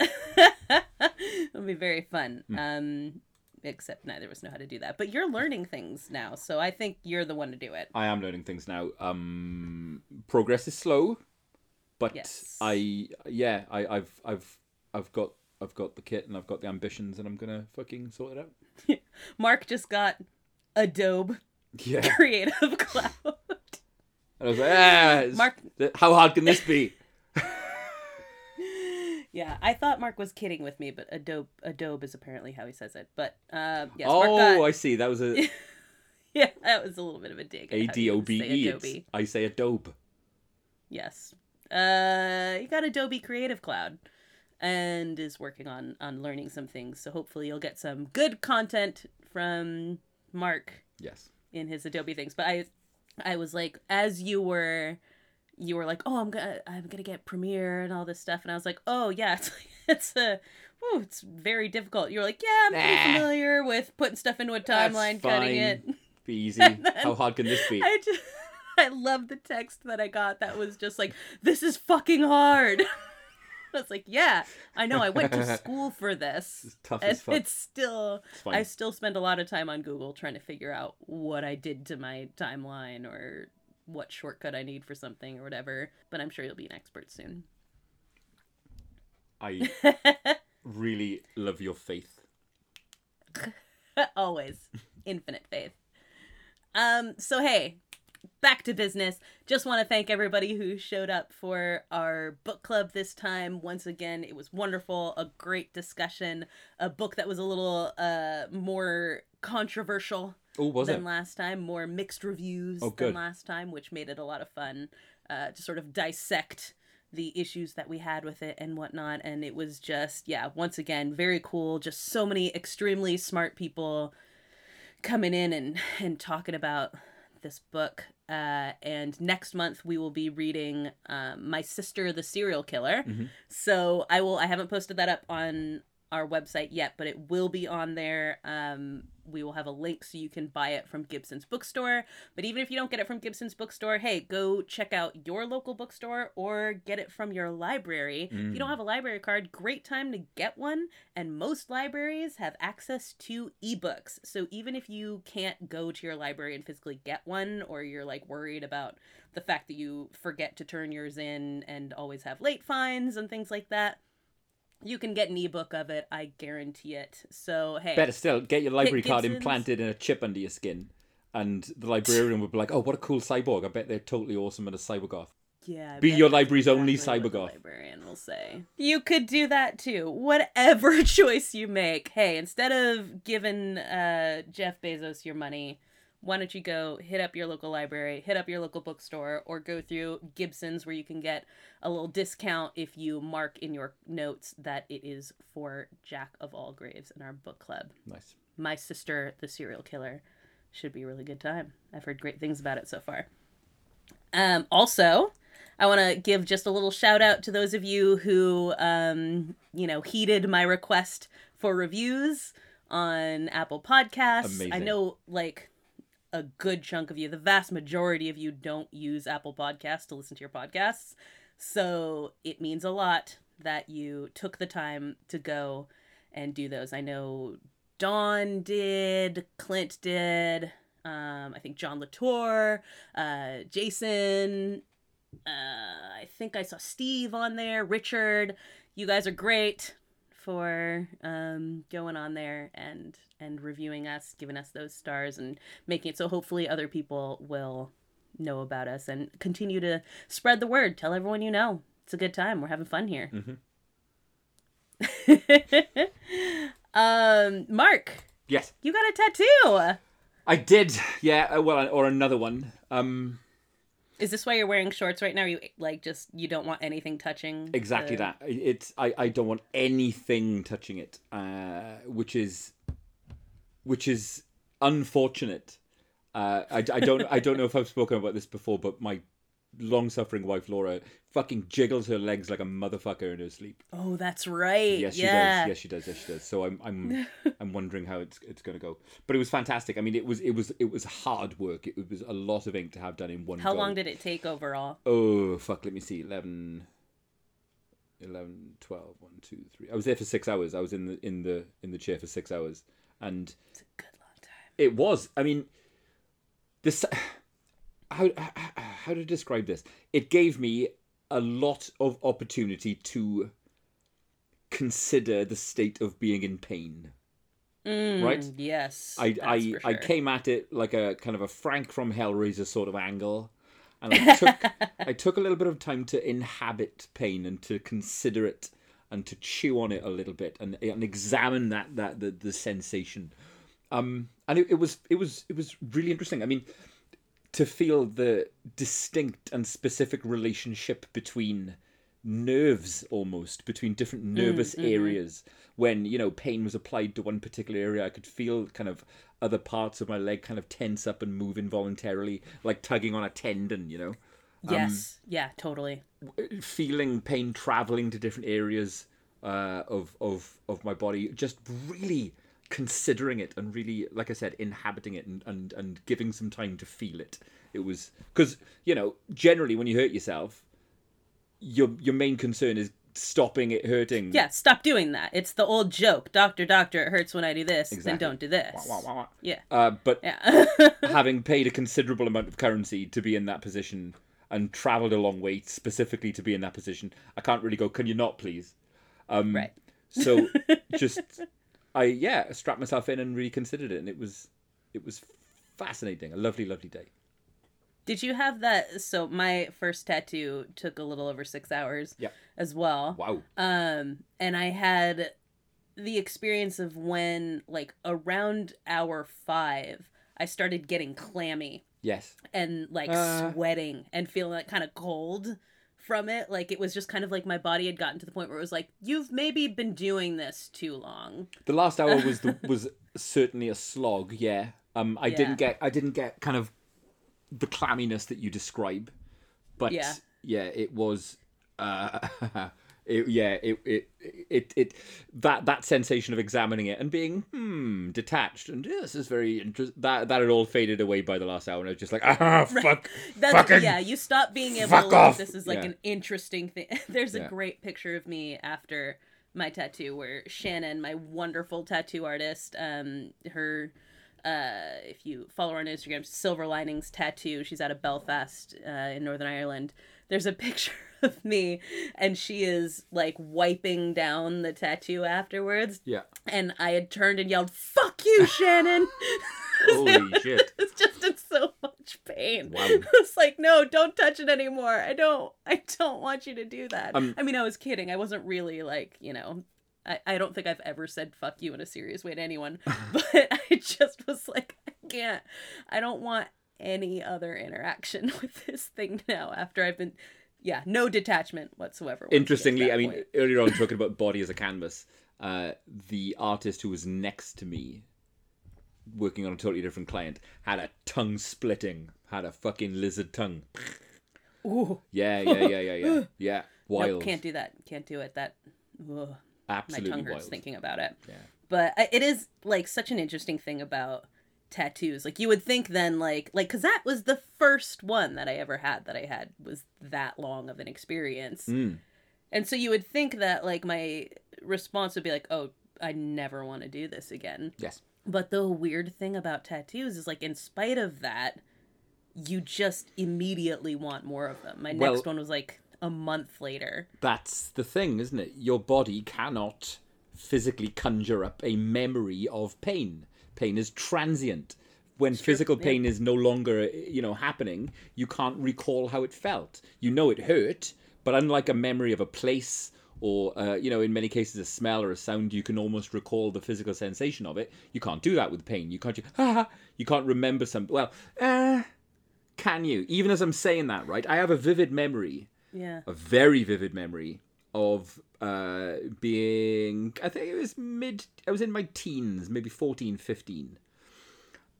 It'll be very fun. Hmm. Um, except neither of us know how to do that. But you're learning things now, so I think you're the one to do it. I am learning things now. Um, progress is slow, but Yes. I yeah I, I've I've I've got I've got the kit and I've got the ambitions and I'm gonna fucking sort it out. *laughs* Mark just got Adobe Yeah. *laughs* Creative Cloud. And I was like, ah, Mark- how hard can this be? *laughs* Yeah, I thought Mark was kidding with me, but Adobe Adobe is apparently how he says it. But uh, yes, Mark oh, got, I see. That was a yeah, that was a little bit of a dig. A D O B E. Adobe. I say Adobe. Yes, uh, you got Adobe Creative Cloud, and is working on on learning some things. So hopefully you'll get some good content from Mark Yes. in his Adobe things. But I, I was like, as you were, you were like, oh, I'm gonna, I'm gonna get Premiere and all this stuff, and I was like, oh yeah, *laughs* it's, it's a, whew, it's very difficult. You're like, yeah, I'm pretty Nah. familiar with putting stuff into a timeline, cutting it. Be *laughs* easy. How hard can this be? I just, *laughs* I love the text that I got. That was just like, this is fucking hard. *laughs* I was like, yeah, I know. I went to *laughs* school for this. It's tough And as fuck. it's still It's fine. I still spend a lot of time on Google trying to figure out what I did to my timeline or what shortcut I need for something or whatever. But I'm sure you'll be an expert soon. I really love your faith. Always infinite faith. Um. So hey, back to business. Just want to thank everybody who showed up for our book club this time. Once again, it was wonderful. A great discussion. A book that was a little uh more controversial Oh, was than it? last time. More mixed reviews Oh, than last time, which made it a lot of fun uh, to sort of dissect the issues that we had with it and whatnot. And it was just, yeah, once again, very cool. Just so many extremely smart people coming in and, and talking about this book. Uh, and next month we will be reading um, My Sister the Serial Killer. Mhm. So I will. I haven't posted that up on our website yet, but it will be on there. Um, we will have a link so you can buy it from Gibson's bookstore. But even if you don't get it from Gibson's bookstore, hey, go check out your local bookstore or get it from your library. If you don't Mm. have a library card, great time to get one. And most libraries have access to ebooks. So even if you can't go to your library and physically get one, or you're like worried about the fact that you forget to turn yours in and always have late fines and things like that, you can get an ebook of it. I guarantee it. So hey, Better still, get your library card Gibson's. implanted in a chip under your skin, and the librarian would be like, "Oh, what a cool cyborg! I bet they're totally awesome at a cybergoth." Yeah. I Be your library's only exactly the cybergoth. Librarian will say. You could do that too. Whatever *laughs* choice you make. Hey, instead of giving uh, Jeff Bezos your money, why don't you go hit up your local library, hit up your local bookstore, or go through Gibson's where you can get a little discount if you mark in your notes that it is for Jack of All Graves in our book club. Nice. My Sister, the Serial Killer. Should be a really good time. I've heard great things about it so far. Um, also, I want to give just a little shout out to those of you who, um, you know, heeded my request for reviews on Apple Podcasts. I know, like, a good chunk of you, the vast majority of you, don't use Apple Podcasts to listen to your podcasts. So it means a lot that you took the time to go and do those. I know Dawn did, Clint did, um, I think John Latour, uh, Jason, uh, I think I saw Steve on there, Richard. You guys are great for um, going on there and and reviewing us, giving us those stars, and making it so hopefully other people will know about us and continue to spread the word. Tell everyone you know. It's a good time. We're having fun here. *laughs* um, Mark, Yes. you got a tattoo. I did. Yeah. uh, Well, or another one. Um. Is this why you're wearing shorts right now? You like just you don't want anything touching. Exactly the- that. It's I, I don't want anything touching it, uh, which is which is unfortunate. Uh, I, I don't I don't know if I've spoken about this before, but my long suffering wife Laura fucking jiggles her legs like a motherfucker in her sleep. Oh, that's right. Yes, she yeah. does. Yes, she does. Yes, she does. So I'm I'm *laughs* I'm wondering how it's it's gonna go. But it was fantastic. I mean, it was it was it was hard work. It was a lot of ink to have done in one. How go. long did it take overall? Oh, fuck, let me see. 11, 11, 12, 1, 2, 3. I was there for six hours. I was in the in the in the chair for six hours. And It's a good long time. it was, I mean, this *sighs* how how- how to describe this? It gave me a lot of opportunity to consider the state of being in pain. Mm, Right? Yes. I I, for I came at it like a kind of a Frank from Hellraiser sort of angle, and I took *laughs* I took a little bit of time to inhabit pain and to consider it and to chew on it a little bit and and examine that that the, the sensation. Um, and it, it was it was it was really interesting. I mean, to feel the distinct and specific relationship between nerves almost between different mm, nervous mm-hmm. areas when you know pain was applied to one particular area i could feel kind of other parts of my leg kind of tense up and move involuntarily like tugging on a tendon you know um, Yes. yeah. Totally. feeling pain traveling to different areas uh, of of of my body, just really considering it and really, like I said, inhabiting it and and, and giving some time to feel it. It was because you know generally when you hurt yourself, your your main concern is stopping it hurting. Yeah. Stop doing that. It's the old joke. Doctor, doctor, it hurts when I do this. Exactly. Then don't do this. Wah, wah, wah. Yeah. Uh, but Yeah. *laughs* *laughs* having paid a considerable amount of currency to be in that position and traveled a long way specifically to be in that position, I can't really go. Can you not, please? Um, right. So *laughs* just I yeah strapped myself in and really considered it, and it was it was fascinating. A lovely, lovely day. Did you have that? So my first tattoo took a little over six hours. Yeah. As well. Wow. Um, and I had the experience of when, like, around hour five, I started getting clammy Yes. and like Uh. sweating and feeling like kind of cold from it. Like it was just kind of like my body had gotten to the point where it was like, you've maybe been doing this too long. The last hour was the, *laughs* was certainly a slog. Yeah. Um. I Yeah. didn't get I didn't get kind of the clamminess that you describe, but Yeah. yeah, it was. Uh, *laughs* it, yeah, it, it it it that that sensation of examining it and being hmm detached and yeah, this is very interesting. That that had all faded away by the last hour, and I was just like *laughs* ah fuck That's fucking yeah, you stop being able fuck to look off. this is like Yeah. an interesting thing. *laughs* There's a Yeah. great picture of me after my tattoo where Shannon, my wonderful tattoo artist, um her uh if you follow her on Instagram, Silver Linings Tattoo, she's out of Belfast, uh, in Northern Ireland. There's a *laughs* picture of me and she is like wiping down the tattoo afterwards yeah. and I had turned and yelled, "Fuck you, *laughs* Shannon!" *laughs* Holy shit. It's just in so much pain. Wow. It's like, no, don't touch it anymore. I don't. I don't want you to do that. Um, I mean, I was kidding. I wasn't really like, you know. I, I don't think I've ever said fuck you in a serious way to anyone, but I just was like, I can't. I don't want any other interaction *laughs* with this thing now after I've been yeah, no detachment whatsoever. once you get to Interestingly, I mean, point. earlier on *laughs* talking about body as a canvas, uh, the artist who was next to me, working on a totally different client, had a tongue splitting, had a fucking lizard tongue. Ooh, Yeah, yeah, yeah, yeah, yeah, *laughs* yeah. Wild, nope, can't do that. Can't do it. That ugh, my tongue hurts wild. thinking about it. Yeah. But it is like such an interesting thing about tattoos. Like you would think then like like cuz that was the first one that I ever had that I had was that long of an experience. Mm. And so you would think that like my response would be like, "Oh, I never want to do this again." Yes. But the weird thing about tattoos is like in spite of that, you just immediately want more of them. My Well- next one was like a month later. That's the thing, isn't it? Your body cannot physically conjure up a memory of pain. Pain is transient. When physical yeah. pain is no longer, you know, happening, you can't recall how it felt. You know it hurt, but unlike a memory of a place or, uh, you know, in many cases a smell or a sound, you can almost recall the physical sensation of it. You can't do that with pain. You can't. You, *laughs* you can't remember something. Well, uh, can you? Even as I'm saying that, right? I have a vivid memory Yeah. a very vivid memory of uh, being i think it was mid i was in my teens maybe 14 15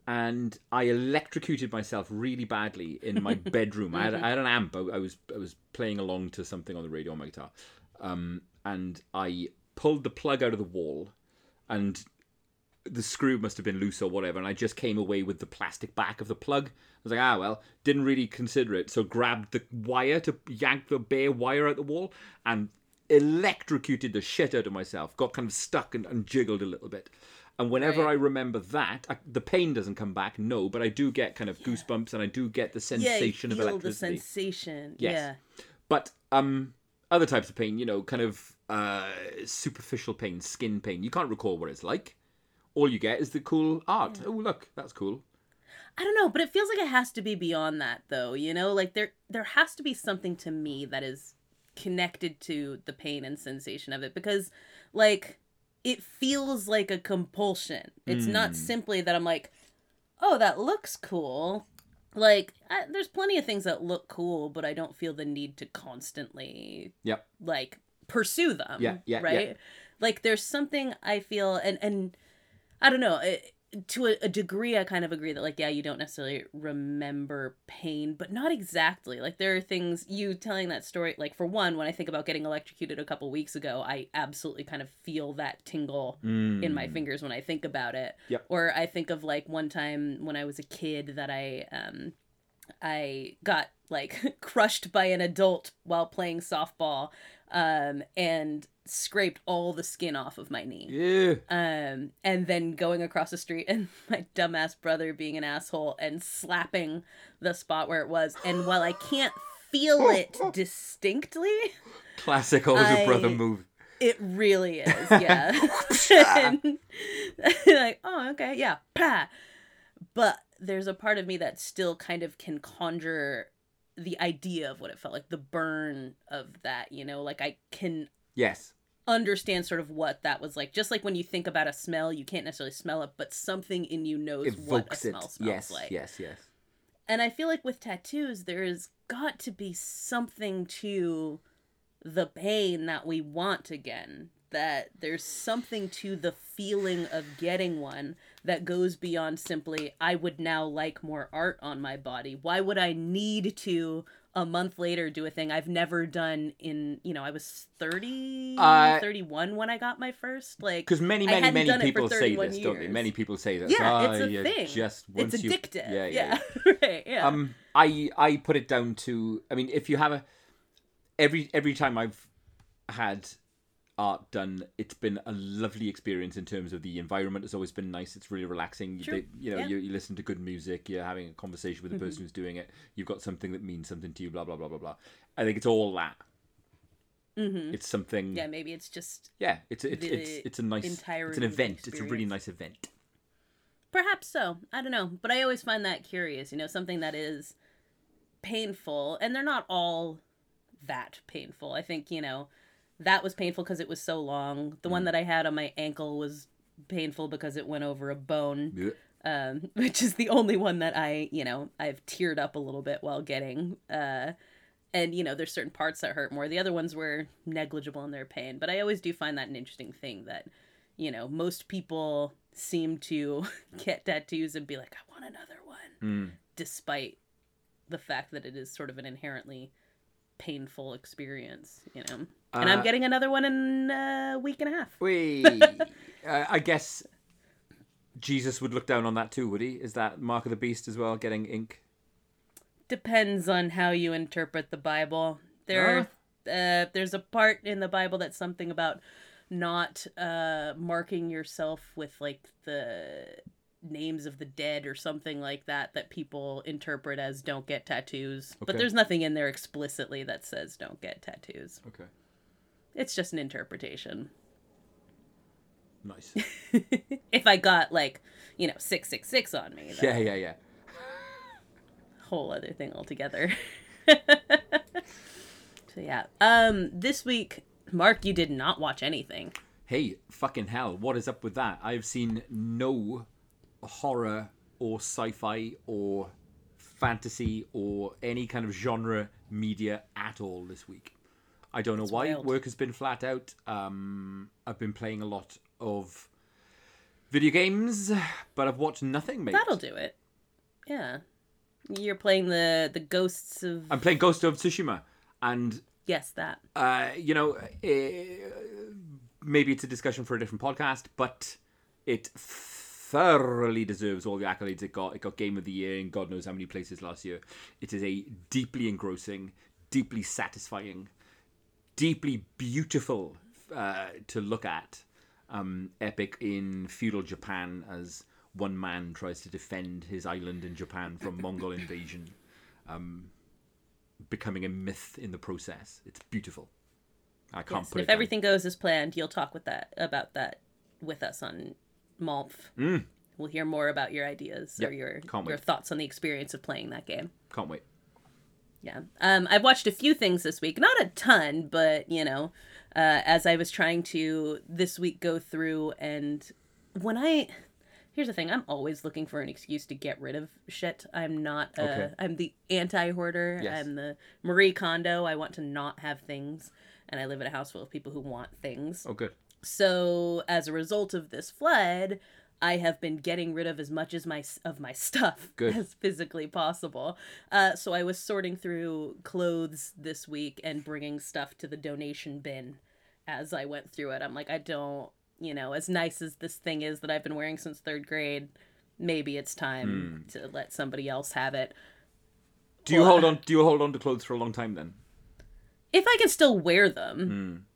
and i electrocuted myself really badly in my *laughs* bedroom. I, had, I had an amp. I, I was i was playing along to something on the radio on my guitar. Um, and i pulled the plug out of the wall and the screw must have been loose or whatever, and I just came away with the plastic back of the plug. I was like, ah, well, didn't really consider it, so grabbed the wire to yank the bare wire out the wall and electrocuted the shit out of myself. Got kind of stuck and, and jiggled a little bit. And whenever Right. I remember that, I, the pain doesn't come back, no, but I do get kind of goosebumps and I do get the sensation yeah, you of feel the sensation. Yes. Yeah. But um, other types of pain, you know, kind of uh, superficial pain, skin pain, you can't recall what it's like. All you get is the cool art. Oh, look, that's cool. I don't know, but it feels like it has to be beyond that though, you know? Like there there has to be something to me that is connected to the pain and sensation of it because like it feels like a compulsion. It's not Mm. simply that I'm like, "Oh, that looks cool." Like I, there's plenty of things that look cool, but I don't feel the need to constantly Yep. like pursue them. Yeah, yeah, yeah. right. Like there's something I feel, and and I don't know. It, to a, a degree, I kind of agree that like yeah, you don't necessarily remember pain, but not exactly. Like there are things you telling that story. Like for one, when I think about getting electrocuted a couple weeks ago, I absolutely kind of feel that tingle in my Mm. fingers when I think about it. Yep. Or I think of like one time when I was a kid that I um I got like *laughs* crushed by an adult while playing softball um and scraped all the skin off of my knee. Yeah. Um and then going across the street and *laughs* my dumbass brother being an asshole and slapping the spot where it was and while I can't feel *laughs* it distinctly Classic older I- brother move. it really is, *laughs* yeah. and, like, oh, okay, yeah. But there's a part of me that still kind of can conjure the idea of what it felt like, the burn of that, you know, like I can Yes. understand sort of what that was like. Just like when you think about a smell, you can't necessarily smell it, but something in you knows what a Evokes it. smell smells Yes. like. Yes. Yes. And I feel like with tattoos, there has got to be something to the pain that we want again. That there's something to the feeling of getting one that goes beyond simply, I would now like more art on my body. Why would I need to a month later do a thing I've never done in, you know, I was 30, Uh, 31 when I got my first. Like, Because many, many, many done it for people say 31 this, don't they? Many people say that. yeah, it's "Ah, a thing. Just once it's you, addictive. Yeah, yeah. yeah. *laughs* right, yeah. Um, I I put it down to. I mean, if you have a every every time I've had art done, it's been a lovely experience in terms of the environment. It's always been nice. It's really relaxing. You- Sure. they- you know, Yeah. you, you listen to good music. You're having a conversation with the person who's doing it. You've got something that means something to you. Blah blah blah blah blah. I think it's all that. mm-hmm. It's something. Yeah, maybe it's just Yeah, it's it's the it's it's a nice Entire it's an event. It's a really nice event. perhaps so. I don't know, but I always find that curious. You know, something that is painful, and they're not all that painful. I think you know that was painful because it was so long. The Mm. one that I had on my ankle was painful because it went over a bone. Yeah. um, *laughs* which is the only one that I, you know, I've teared up a little bit while getting. Uh, and you know, there's certain parts that hurt more. The other ones were negligible in their pain, but I always do find that an interesting thing that, you know, most people seem to *laughs* get tattoos and be like, I want another one, Mm. despite the fact that it is sort of an inherently painful experience, you know. And Uh, I'm getting another one in a week and a half. We, *laughs* uh, I guess Jesus would look down on that too, would he? Is that mark of the beast as well, getting ink? Depends on how you interpret the Bible. There are uh, there's a part in the Bible that's something about not uh, marking yourself with like the names of the dead or something like that that people interpret as don't get tattoos. But there's nothing in there explicitly that says don't get tattoos. Okay, It's just an interpretation. nice. *laughs* if I got like, you know, 666 on me, yeah, yeah, yeah. *laughs* whole other thing altogether. *laughs* so yeah. Um this week Mark you did not watch anything. Hey, fucking hell, what is up with that? I've seen no horror or sci-fi or fantasy or any kind of genre media at all this week. I don't know why. wild. Work has been flat out. Um, I've been playing a lot of video games, but I've watched nothing. Mate. That'll do it. Yeah. You're playing the the ghosts of I'm playing Ghost of Tsushima, and yes, that. uh, you know, eh, maybe it's a discussion for a different podcast, but it thoroughly deserves all the accolades it got. It got Game of the Year in God knows how many places last year. It is a deeply engrossing, deeply satisfying, deeply beautiful uh, to look at um, epic in feudal Japan as one man tries to defend his island in Japan from *laughs* Mongol invasion becoming a myth in the process. It's beautiful. I can't Yes. put If down. everything goes as planned, you'll talk with that about that with us on Malf. Mm. We'll hear more about your ideas or your your thoughts on the experience of playing that game. Can't wait. Yeah. Um, I've watched a few things this week. Not a ton, but, you know, uh, as I was trying to this week go through and when I. Here's the thing. I'm always looking for an excuse to get rid of shit. I'm not. Uh, Okay. I'm the anti-hoarder. Yes. I'm the Marie Kondo. I want to not have things, and I live in a house full of people who want things. Oh, good. So as a result of this flood, I have been getting rid of as much as my of my stuff *laughs* Good. as physically possible. Uh, so I was sorting through clothes this week and bringing stuff to the donation bin as I went through it. I'm like, I don't, you know, as nice as this thing is that I've been wearing since third grade, maybe it's time to let somebody else have it. Do you Well, hold on? Do you hold on to clothes for a long time then? if I can still wear them. The-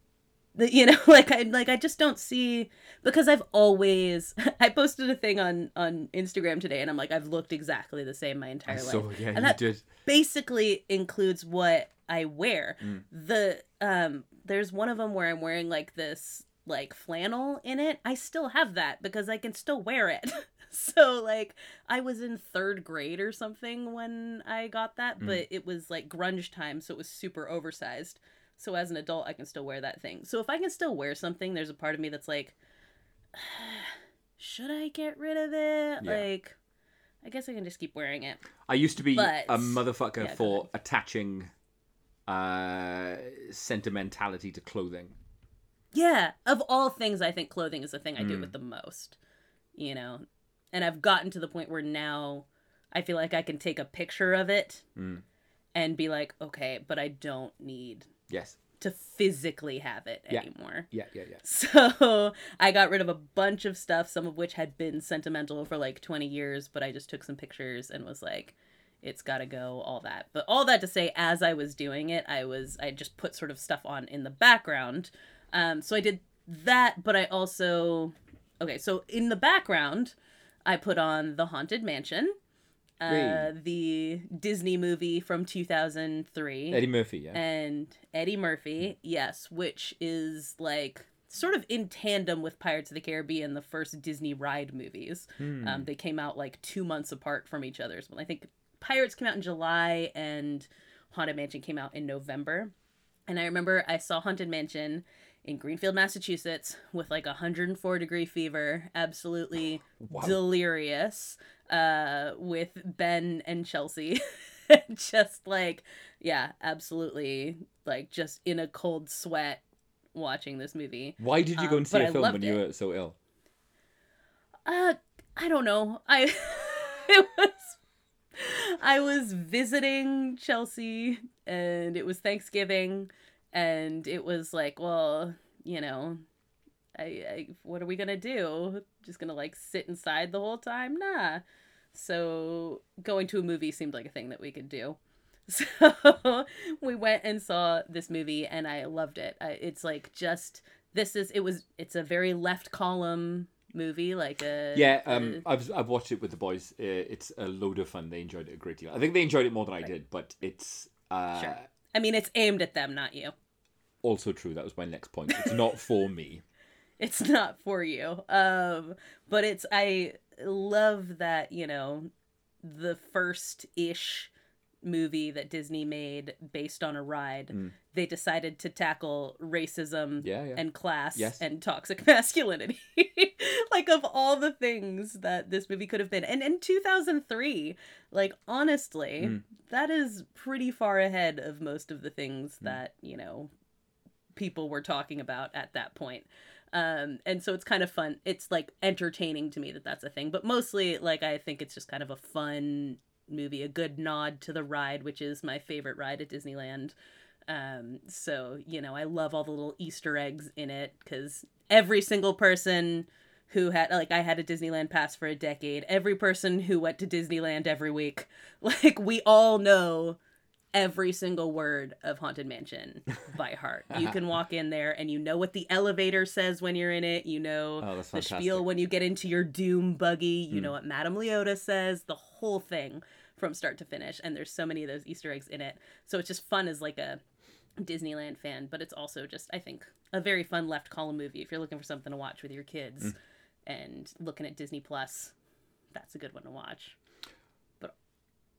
*laughs* You know, like I like I just don't see because I've always *laughs* I posted a thing on on Instagram today and I'm like I've looked exactly the same my entire I life. saw. Yeah, and you that did. basically includes what I wear. The um there's one of them where I'm wearing like this like flannel in it. I still have that because I can still wear it. *laughs* so like I was in 3rd grade or something when I got that, but it was like grunge time so it was super oversized. So as an adult I can still wear that thing. So if I can still wear something, there's a part of me that's like *sighs* should I get rid of it? Yeah. Like I guess I can just keep wearing it. I used to be But- a motherfucker Yeah, for attaching uh sentimentality to clothing. Yeah, of all things, I think clothing is the thing I do Mm. with the most. You know, and I've gotten to the point where now I feel like I can take a picture of it Mm. and be like, okay, but I don't need Yes. to physically have it Yeah. anymore. Yeah. Yeah. Yeah. *laughs* So I got rid of a bunch of stuff, some of which had been sentimental for like 20 years, but I just took some pictures and was like, it's got to go, all that. But all that to say, as I was doing it, I was, I just put sort of stuff on in the background. Um, so I did that, but I also, okay, so in the background, I put on The Haunted Mansion, uh, the Disney movie from 2003 Eddie Murphy. Yeah. and Eddie Murphy, yes, which is like sort of in tandem with Pirates of the Caribbean, the first Disney ride movies. Hmm. Um, they came out like two months apart from each other's. I think Pirates came out in July and Haunted Mansion came out in November. And I remember I saw Haunted Mansion in Greenfield, Massachusetts, with like a 104 degree fever, absolutely Wow. delirious, uh, with Ben and Chelsea. *laughs* just like, yeah, absolutely, like just in a cold sweat watching this movie. Why did you go Um, and see but a film when you it. were so ill? Uh, I don't know. I *laughs* it was I was visiting Chelsea and it was Thanksgiving and it was like, well, you know, I, I what are we going to do? Just to like sit inside the whole time? Nah. So going to a movie seemed like a thing that we could do. *laughs* So we went and saw this movie and I loved it. I, it's like just this is it was it's a very left column movie like a Yeah, um, I've I've watched it with the boys. Uh, it's a load of fun. They enjoyed it a great deal. I think they enjoyed it more than I did, but it's uh, Sure. I mean it's aimed at them, not you. also true. That was my next point. It's not for me. It's not for you. Um but it's I love that, you know, the first ish movie that Disney made based on a ride, Mm. they decided to tackle racism Yeah, yeah. and class Yes. and toxic *laughs* masculinity. *laughs* like of all the things that this movie could have been. And in 2003, like honestly, Mm. that is pretty far ahead of most of the things Mm. that, you know, people were talking about at that point. Um, and so it's kind of fun. It's like entertaining to me that that's a thing, but mostly like I think it's just kind of a fun movie, a good nod to the ride, which is my favorite ride at Disneyland. Um, so you know, I love all the little Easter eggs in it because every single person who had like I had a Disneyland pass for a decade. Every person who went to Disneyland every week, *laughs* like we all know every single word of Haunted Mansion *laughs* by heart. You can walk in there and you know what the elevator says when you're in it. You know Oh, the fantastic. spiel when you get into your doom buggy. You Mm. know what Madame Leota says. The whole thing from start to finish. And there's so many of those Easter eggs in it. So it's just fun as like a Disneyland fan, but it's also just I think a very fun left column movie if you're looking for something to watch with your kids Mm. and looking at Disney Plus. That's a good one to watch.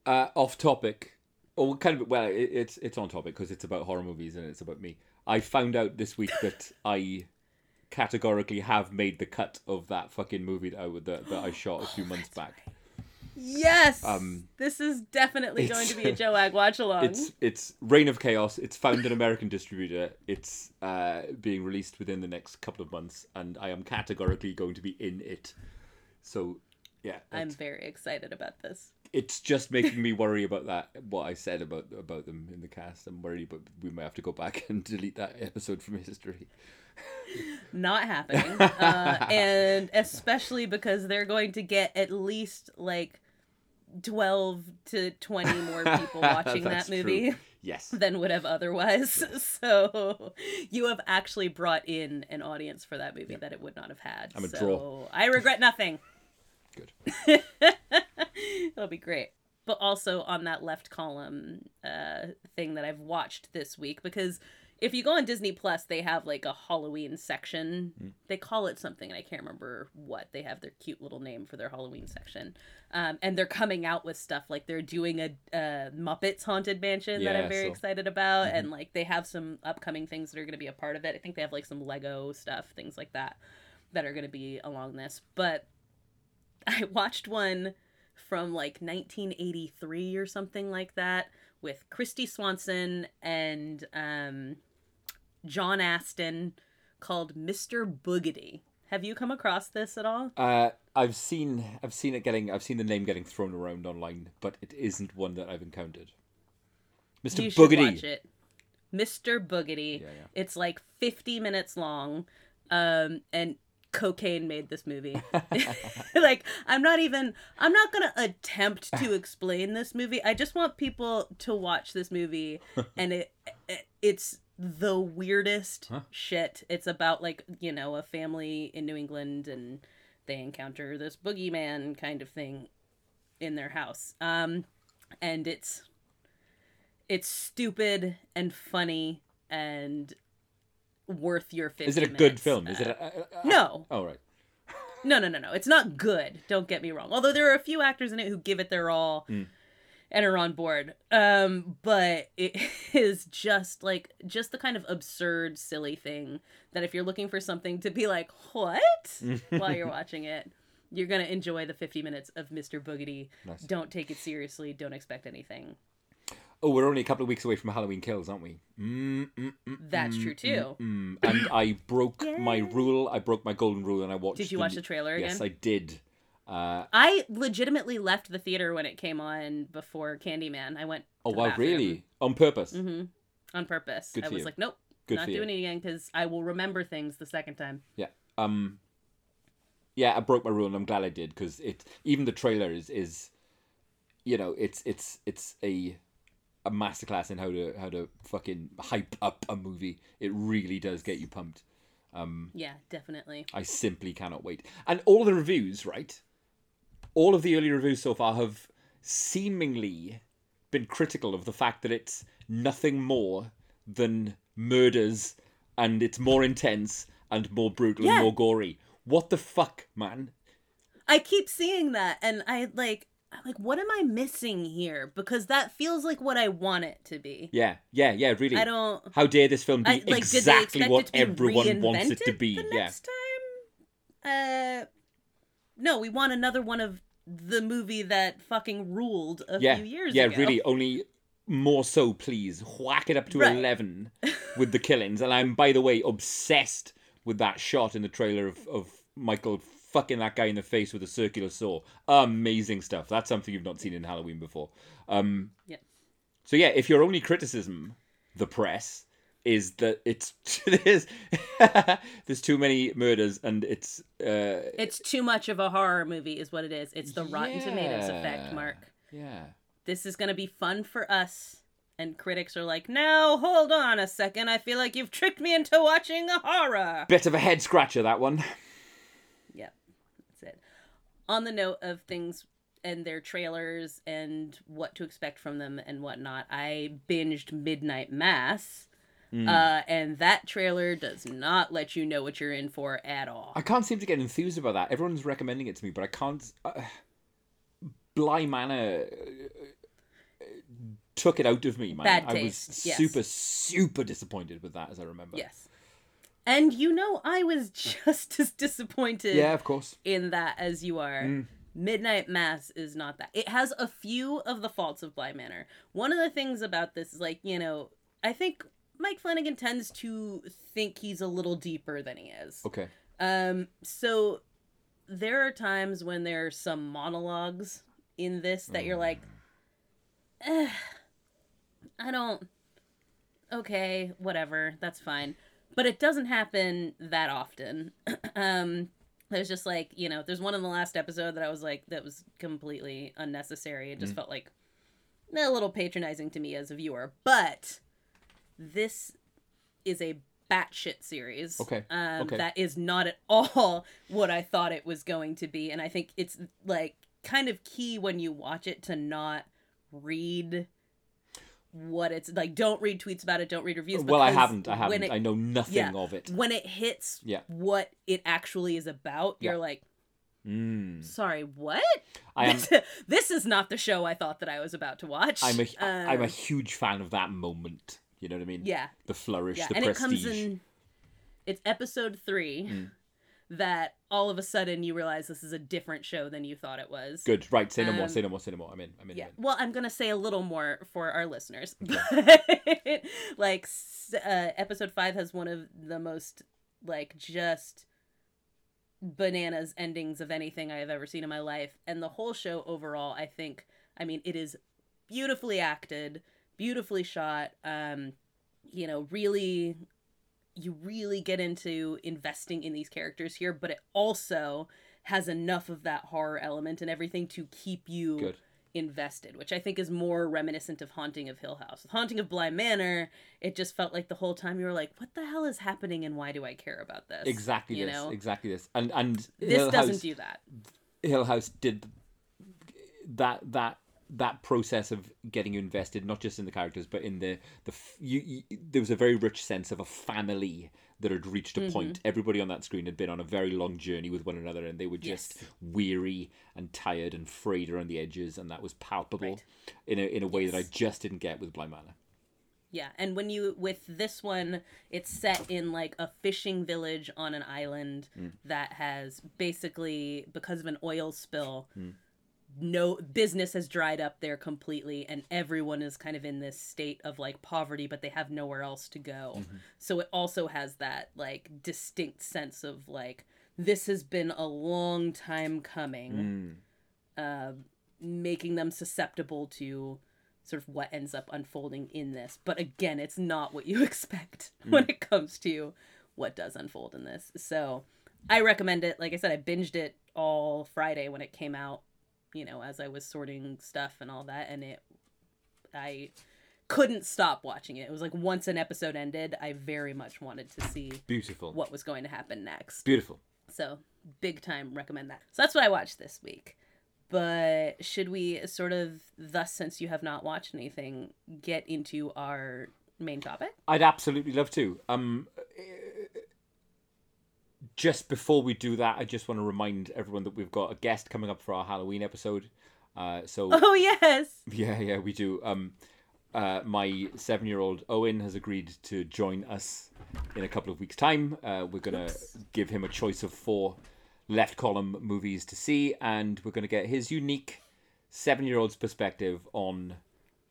Uh, off topic, or kind of well, it, it's it's on topic because it's about horror movies and it's about me. I found out this week *laughs* that I categorically have made the cut of that fucking movie that I that, that I shot a few months back. Yes. Um, this is definitely going to be a *laughs* Joag watch along. It's it's Reign of Chaos. It's found an American distributor. It's uh, being released within the next couple of months, and I am categorically going to be in it. So, yeah, I'm very excited about this. It's just making me worry about that. What I said about about them in the cast. I'm worried, but we might have to go back *laughs* and delete that episode from history. Not happening. *laughs* uh, and especially because they're going to get at least like 12 to 20 more people *laughs* watching that movie true. Yes. than would have otherwise. So you have actually brought in an audience for that movie that it would not have had. I'm a so draw. I regret nothing. Good. *laughs* It'll be great. But also on that left column uh, thing that I've watched this week, because if you go on Disney Plus, they have like a Halloween section. Hmm. They call it something, and I can't remember what. They have their cute little name for their Halloween section. Um, and they're coming out with stuff like they're doing a uh, Muppets Haunted Mansion that I'm very so- excited about. Mhm. And like they have some upcoming things that are going to be a part of it. I think they have like some Lego stuff, things like that, that are going to be along this. But *laughs* I watched one from like 1983 or something like that with Kristy Swanson and um, John Astin called Mr. Boogedy. Have you come across this at all? Uh, I've seen I've seen it getting I've seen the name getting thrown around online, but it isn't one that I've encountered. Mr. You Boogedy. watch it. Mr. Boogedy. Yeah, yeah. It's like 50 minutes long. Um, and cocaine made this movie. *laughs* *laughs* like, I'm not even, I'm not going to attempt to *laughs* explain this movie. I just want people to watch this movie and it, it it's the weirdest Huh. shit. It's about like, you know, a family in New England and they encounter this boogeyman kind of thing in their house. Um, and it's it's stupid and funny and worth your 50 Is it a good film? Is it? A, a- a- no Oh right. *laughs* no no no no it's not good don't get me wrong although there are a few actors in it who give it their all Mm. and are on board. Um, but it *laughs* is just like just the kind of absurd, silly thing that if you're looking for something to be like, what *laughs* while you're watching it, you're gonna enjoy the 50 minutes of Mr. Boogedy. Nice. Don't take it seriously. Don't expect anything. Oh, we're only a couple of weeks away from Halloween Kills, aren't we? Mm, mm, mm, That's true, too. And I broke my rule. I broke my golden rule, and I watched. Did you watch the trailer Yes. I did. Uh, I legitimately left the theater when it came on before Candyman. I went. oh to the wow, bathroom. really? On purpose? hmm On purpose. Good I for was you. like, nope, Good not for you. doing it again because I will remember things the second time. Yeah. Um. Yeah, I broke my rule, and I'm glad I did because it. Even the trailer is is, you know, it's it's it's a a masterclass in how to how to fucking hype up a movie. It really does get you pumped. Um, Yeah, definitely. I simply cannot wait. And all the reviews, right? All of the early reviews so far have seemingly been critical of the fact that it's nothing more than murders and it's more intense and more brutal Yeah. and more gory. What the fuck, man? I keep seeing that, and I like, I'm like, what am I missing here? Because that feels like what I want it to be. Yeah, yeah, yeah, really. I don't. How dare this film be I, like, exactly what it to be everyone wants it to be? The Yeah. next time, uh, no, we want another one of the movie that fucking ruled a yeah, few years yeah, ago. Yeah, really. Only more so, please whack it up to Right. eleven *laughs* with the killings. And I'm, by the way, obsessed with that shot in the trailer of of Michael fucking that guy in the face with a circular saw. Amazing stuff. That's something you've not seen in Halloween before. Um, Yeah. So yeah, if your only criticism, the press, is that it's *laughs* there's *laughs* there's too many murders and it's uh, It's too much of a horror movie, is what it is. It's the Rotten Tomatoes effect, Mark. yeah. This is going to be fun for us. And critics are like, now hold on a second. I feel like you've tricked me into watching a horror. Bit of a head scratcher that one. *laughs* Yep, that's it. On the note of things and their trailers and what to expect from them and whatnot, I binged Midnight Mass. Hmm. Uh, and that trailer does not let you know what you're in for at all. I can't seem to get enthused about that. Everyone's recommending it to me, but I can't. Uh, Bly Manor uh, took it out of me, man. I was yes. super, super disappointed with that, as I remember. Yes. And you know, I was *laughs* just as disappointed Yeah, of course. in that as you are. Mm. Midnight Mass is not that. It has a few of the faults of Bly Manor. One of the things about this is like, you know, I think Mike Flanagan tends to think he's a little deeper than he is. Okay. Um, so there are times when there are some monologues in this that you're like, eh, I don't. Okay, whatever, that's fine. But it doesn't happen that often. *clears throat* um, there's just like you know, there's one in the last episode that I was like, that was completely unnecessary. It just felt like a little patronizing to me as a viewer. But this is a batshit series. Okay, Um, okay. That is not at all *laughs* what I thought it was going to be, and I think it's like kind of key when you watch it to not read what it's like. Don't read tweets about it. Don't read reviews. Well, I haven't. I haven't. it- I know nothing yeah, of it. When it hits Yeah. what it actually is about, Yeah. you're like, Mm. sorry, what? I am. *laughs* This, is not the show I thought that I was about to watch. I'm a. am a Um, huge fan of that moment. You know what I mean? yeah, The flourish, yeah, the and prestige. it comes in. It's episode three Mm. That all of a sudden you realize this is a different show than you thought it was. Good. Right. Say no more. Um, Say no more. Say no more. I'm in. I'm in. Yeah. I'm in. Well, I'm gonna say a little more for our listeners. *laughs* like, uh, episode five has one of the most like just bananas endings of anything I have ever seen in my life, and the whole show overall, I think, I mean, it is beautifully acted, beautifully shot. Um, you know, really, you really get into investing in these characters here, but it also has enough of that horror element and everything to keep you Good. invested, which I think is more reminiscent of Haunting of Hill House. With Haunting of Bly Manor, it just felt like the whole time you were like, "What the hell is happening, and why do I care about this?" Exactly you this. know? Exactly this. And and This Hill doesn't House- do that. Hill House did that that that process of getting you invested, not just in the characters, but in the the f- you, you there was a very rich sense of a family that had reached a Mm-hmm. point. Everybody on that screen had been on a very long journey with one another, and they were just weary and tired and frayed around the edges, and that was palpable Right. in a in a way that I just didn't get with Bly Manor. Yeah, and when you with this one, it's set in like a fishing village on an island that has basically because of an oil spill, no business has dried up there completely, and everyone is kind of in this state of like poverty, but they have nowhere else to go. Mm-hmm. So it also has that like distinct sense of like this has been a long time coming, uh, making them susceptible to sort of what ends up unfolding in this. But again, it's not what you *laughs* expect mm. when it comes to what does unfold in this. So I recommend it. Like I said, I binged it all Friday when it came out, you know, as I was sorting stuff and all that. And it, I couldn't stop watching it. It was like once an episode ended, I very much wanted to see Beautiful, what was going to happen next. beautiful. So big time recommend that. So that's what I watched this week. But should we sort of thus since you have not watched anything, get into our main topic? I'd absolutely love to. Um, just before we do that, I just want to remind everyone that we've got a guest coming up for our Halloween episode. Uh, so *laughs* Oh yes. yeah, yeah, we do. Um, uh, my seven-year-old Owen has agreed to join us in a couple of weeks' time. Uh, we're gonna give him a choice of four left column movies to see, and we're gonna get his unique seven-year-old's perspective on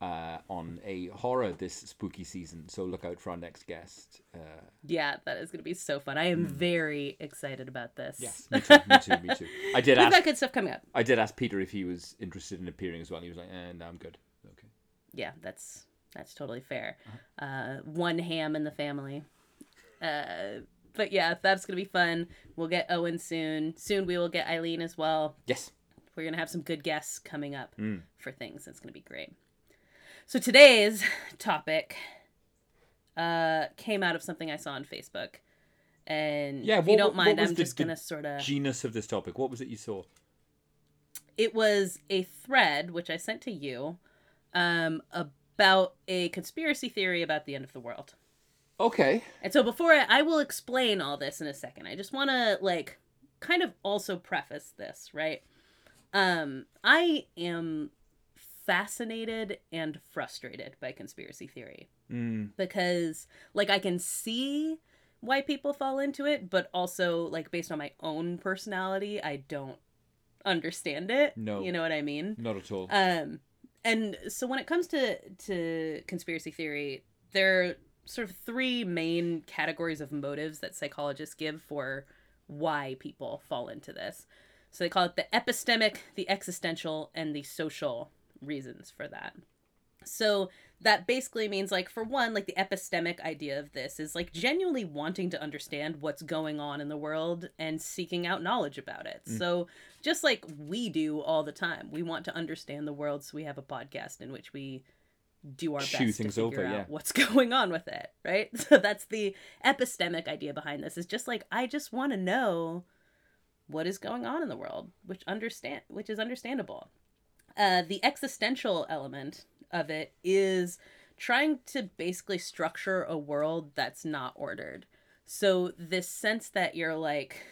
uh, on a horror this spooky season. So look out for our next guest. Uh, Yeah, that is gonna be so fun. I am very excited about this. yes, me too, me too, me too. I did *laughs* We've ask. got good stuff coming up. I did ask Peter if he was interested in appearing as well. He was like, "Eh, no, I'm good." Okay. Yeah, that's that's totally fair. Uh, one ham in the family. Uh, but yeah, that's gonna be fun. We'll get Owen soon. Soon we will get Eileen as well. Yes. We're gonna have some good guests coming up Mm. for things. It's gonna be great. So today's topic uh, came out of something I saw on Facebook, and Yeah, if you don't mind, I'm the- just gonna sort of. Genus of this topic. What was it you saw? it was a thread which I sent to you um, about a conspiracy theory about the end of the world. Okay. And so before I, I will explain all this in a second, I just want to like kind of also preface this, right? Um, I am fascinated and frustrated by conspiracy theory Mm. because like I can see why people fall into it, but also like based on my own personality, I don't understand it. No. You know what I mean? Not at all. Um, and so when it comes to to conspiracy theory, there are sort of three main categories of motives that psychologists give for why people fall into this. So they call it the epistemic, the existential, and the social reasons for that. So that basically means like for one like the epistemic idea of this is like genuinely wanting to understand what's going on in the world and seeking out knowledge about it. Mm. So just like we do all the time, we want to understand the world so we have a podcast in which we do our Chew best to figure over, out yeah. what's *laughs* going on with it, right? *laughs* So that's the epistemic idea behind this is just like I just want to know what is going on in the world, which understand which is understandable. Uh, the existential element of it is trying to basically structure a world that's not ordered. So this sense that you're like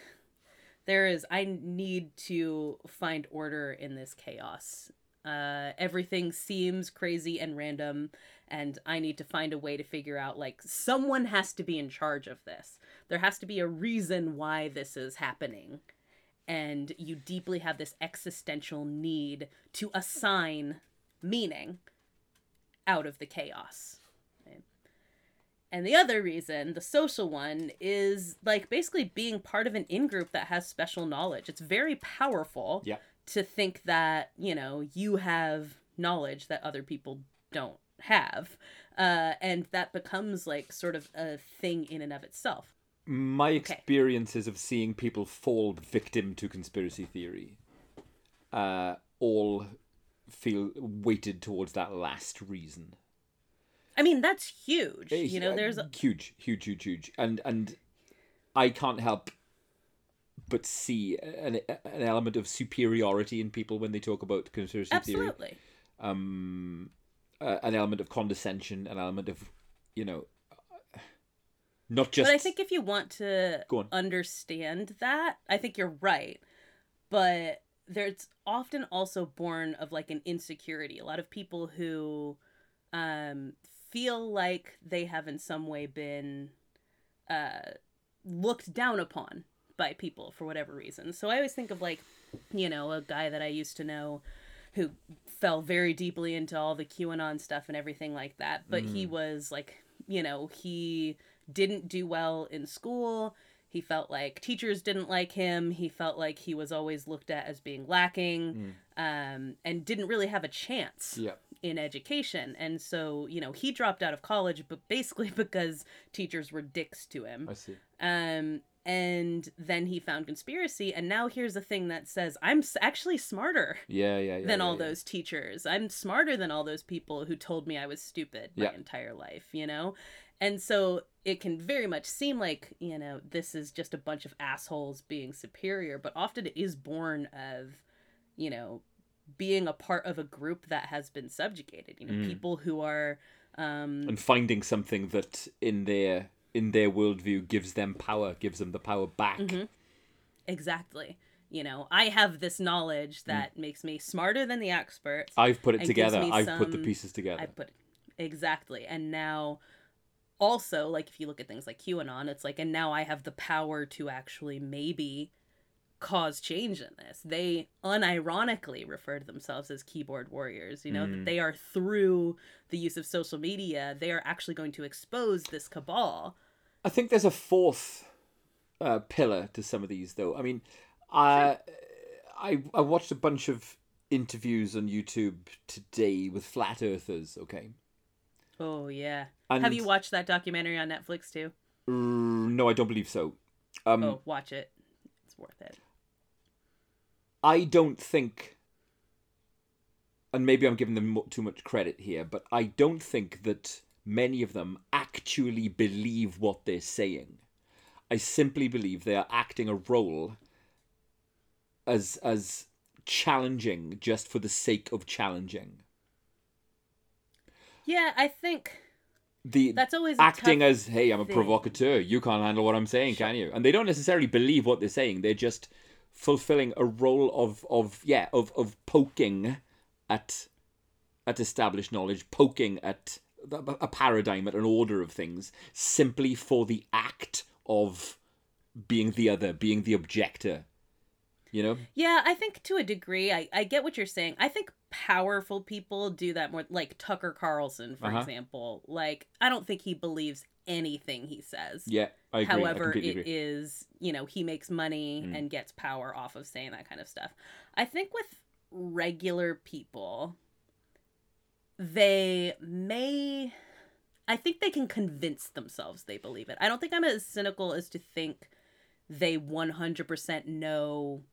there is I need to find order in this chaos. Uh, everything seems crazy and random and I need to find a way to figure out like someone has to be in charge of this. There has to be a reason why this is happening and you deeply have this existential need to assign meaning out of the chaos. right? And the other reason, the social one, is like basically being part of an in group that has special knowledge. It's very powerful Yeah. to think that, you know, you have knowledge that other people don't have. Uh, and that becomes like sort of a thing in and of itself. My experiences of seeing people fall victim to conspiracy theory uh, all feel weighted towards that last reason. I mean, that's huge. Eh, You know, uh, there's a, huge, huge, huge, huge, and and I can't help but see an an element of superiority in people when they talk about conspiracy theory. absolutely. um, uh, an element of condescension, an element of, you know, not just. But I think if you want to Go on. understand that, I think you're right. But there's often also born of like an insecurity. A lot of people who um, feel like they have in some way been uh, looked down upon by people for whatever reason. So I always think of like, you know, a guy that I used to know who fell very deeply into all the QAnon stuff and everything like that. But he was like, you know, he didn't do well in school. He felt like teachers didn't like him. He felt like he was always looked at as being lacking um, and didn't really have a chance Yeah. in education. And so, you know, he dropped out of college, but basically *laughs* because teachers were dicks to him. I see. Um, and then he found conspiracy. And now here's the thing that says, I'm actually smarter Yeah, yeah, yeah. than yeah, all yeah. those teachers. I'm smarter than all those people who told me I was stupid my entire life, you know? And so it can very much seem like, you know, this is just a bunch of assholes being superior, but often it is born of, you know, being a part of a group that has been subjugated, you know, Mm. people who are um and finding something that in their in their worldview gives them power, gives them the power back. Mhm. exactly. You know, I have this knowledge that makes me smarter than the experts. I've put it together. I've put the pieces together. I put exactly. And now also like if you look at things like QAnon, it's like and now I have the power to actually maybe cause change in this. They unironically refer to themselves as keyboard warriors, you know, Mm. that they are through the use of social media, they are actually going to expose this cabal. I think there's a fourth uh, pillar to some of these, though. I mean, I, I I watched a bunch of interviews on YouTube today with flat earthers. Okay, Oh yeah. And Have you watched that documentary on Netflix too? R- no, I don't believe so. Um, Oh, watch it. It's worth it. I don't think, and maybe I'm giving them too much credit here, but I don't think that many of them actually believe what they're saying. I simply believe they are acting a role as as challenging just for the sake of challenging. Yeah, I think The that's always acting tough as hey, I'm a provocateur. You can't handle what I'm saying, can you? And they don't necessarily believe what they're saying. They're just fulfilling a role of of yeah of of poking at at established knowledge, poking at a paradigm, at an order of things, simply for the act of being the other, being the objector. You know, Yeah, I think to a degree, I, I get what you're saying. I think powerful people do that more, like Tucker Carlson, for Uh-huh. example. Like, I don't think he believes anything he says. yeah, I agree. However, completely it agree. is, you know, he makes money Mm. and gets power off of saying that kind of stuff. I think with regular people, they may. I think they can convince themselves they believe it. I don't think I'm as cynical as to think they 100% know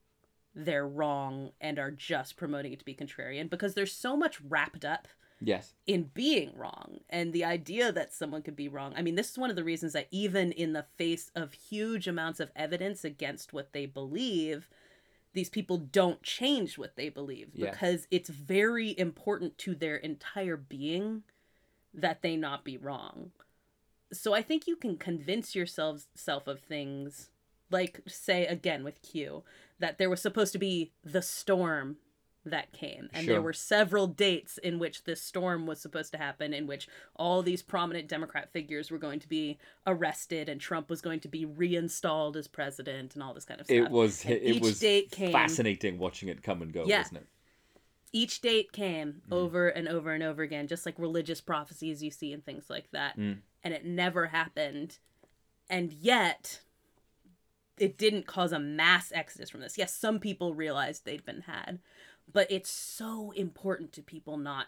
they're wrong and are just promoting it to be contrarian because there's so much wrapped up Yes. in being wrong and the idea that someone could be wrong. I mean, this is one of the reasons that even in the face of huge amounts of evidence against what they believe, these people don't change what they believe Yes. because it's very important to their entire being that they not be wrong. So I think you can convince yourself self of things like say again with Q that there was supposed to be the storm that came and there were several dates in which this storm was supposed to happen in which all these prominent democrat figures were going to be arrested and trump was going to be reinstalled as president and all this kind of stuff It was And it was date came fascinating watching it come and go, Yeah. wasn't it? each date came Mm-hmm. over and over and over again just like religious prophecies you see and things like that Mm. and it never happened and yet it didn't cause a mass exodus from this yes some people realized they'd been had but it's so important to people not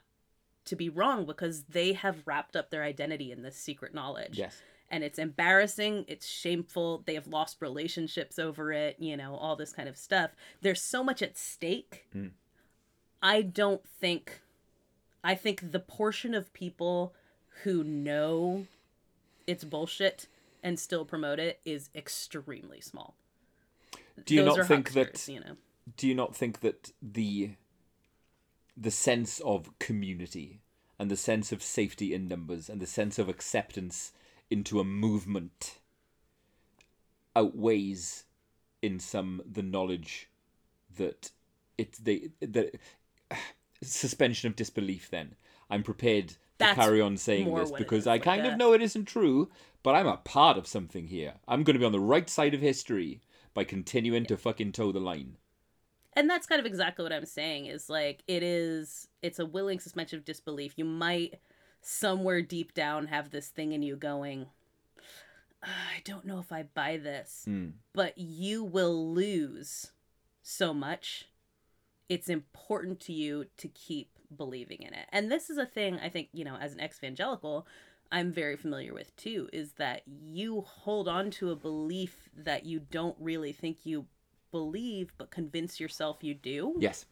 to be wrong because they have wrapped up their identity in this secret knowledge Yes. and it's embarrassing it's shameful they have lost relationships over it you know all this kind of stuff there's so much at stake Mm. i don't think i think the portion of people who know it's bullshit and still promote it is extremely small. Do you Those not think that you know. do you not think that the the sense of community and the sense of safety in numbers and the sense of acceptance into a movement outweighs in some the knowledge that it they the suspension of disbelief then. I'm prepared to That's carry on saying this because i kind of know it isn't true but i'm a part of something here. I'm going to be on the right side of history by continuing to fucking toe the line. And that's kind of exactly what i'm saying is like it is it's a willing suspension of disbelief. You might somewhere deep down have this thing in you going "Ah, i don't know if i buy this. Mm. but you will lose so much it's important to you to keep believing in it. And this is a thing i think you know as an ex-evangelical i'm very familiar with too is that you hold on to a belief that you don't really think you believe but convince yourself you do? Yes.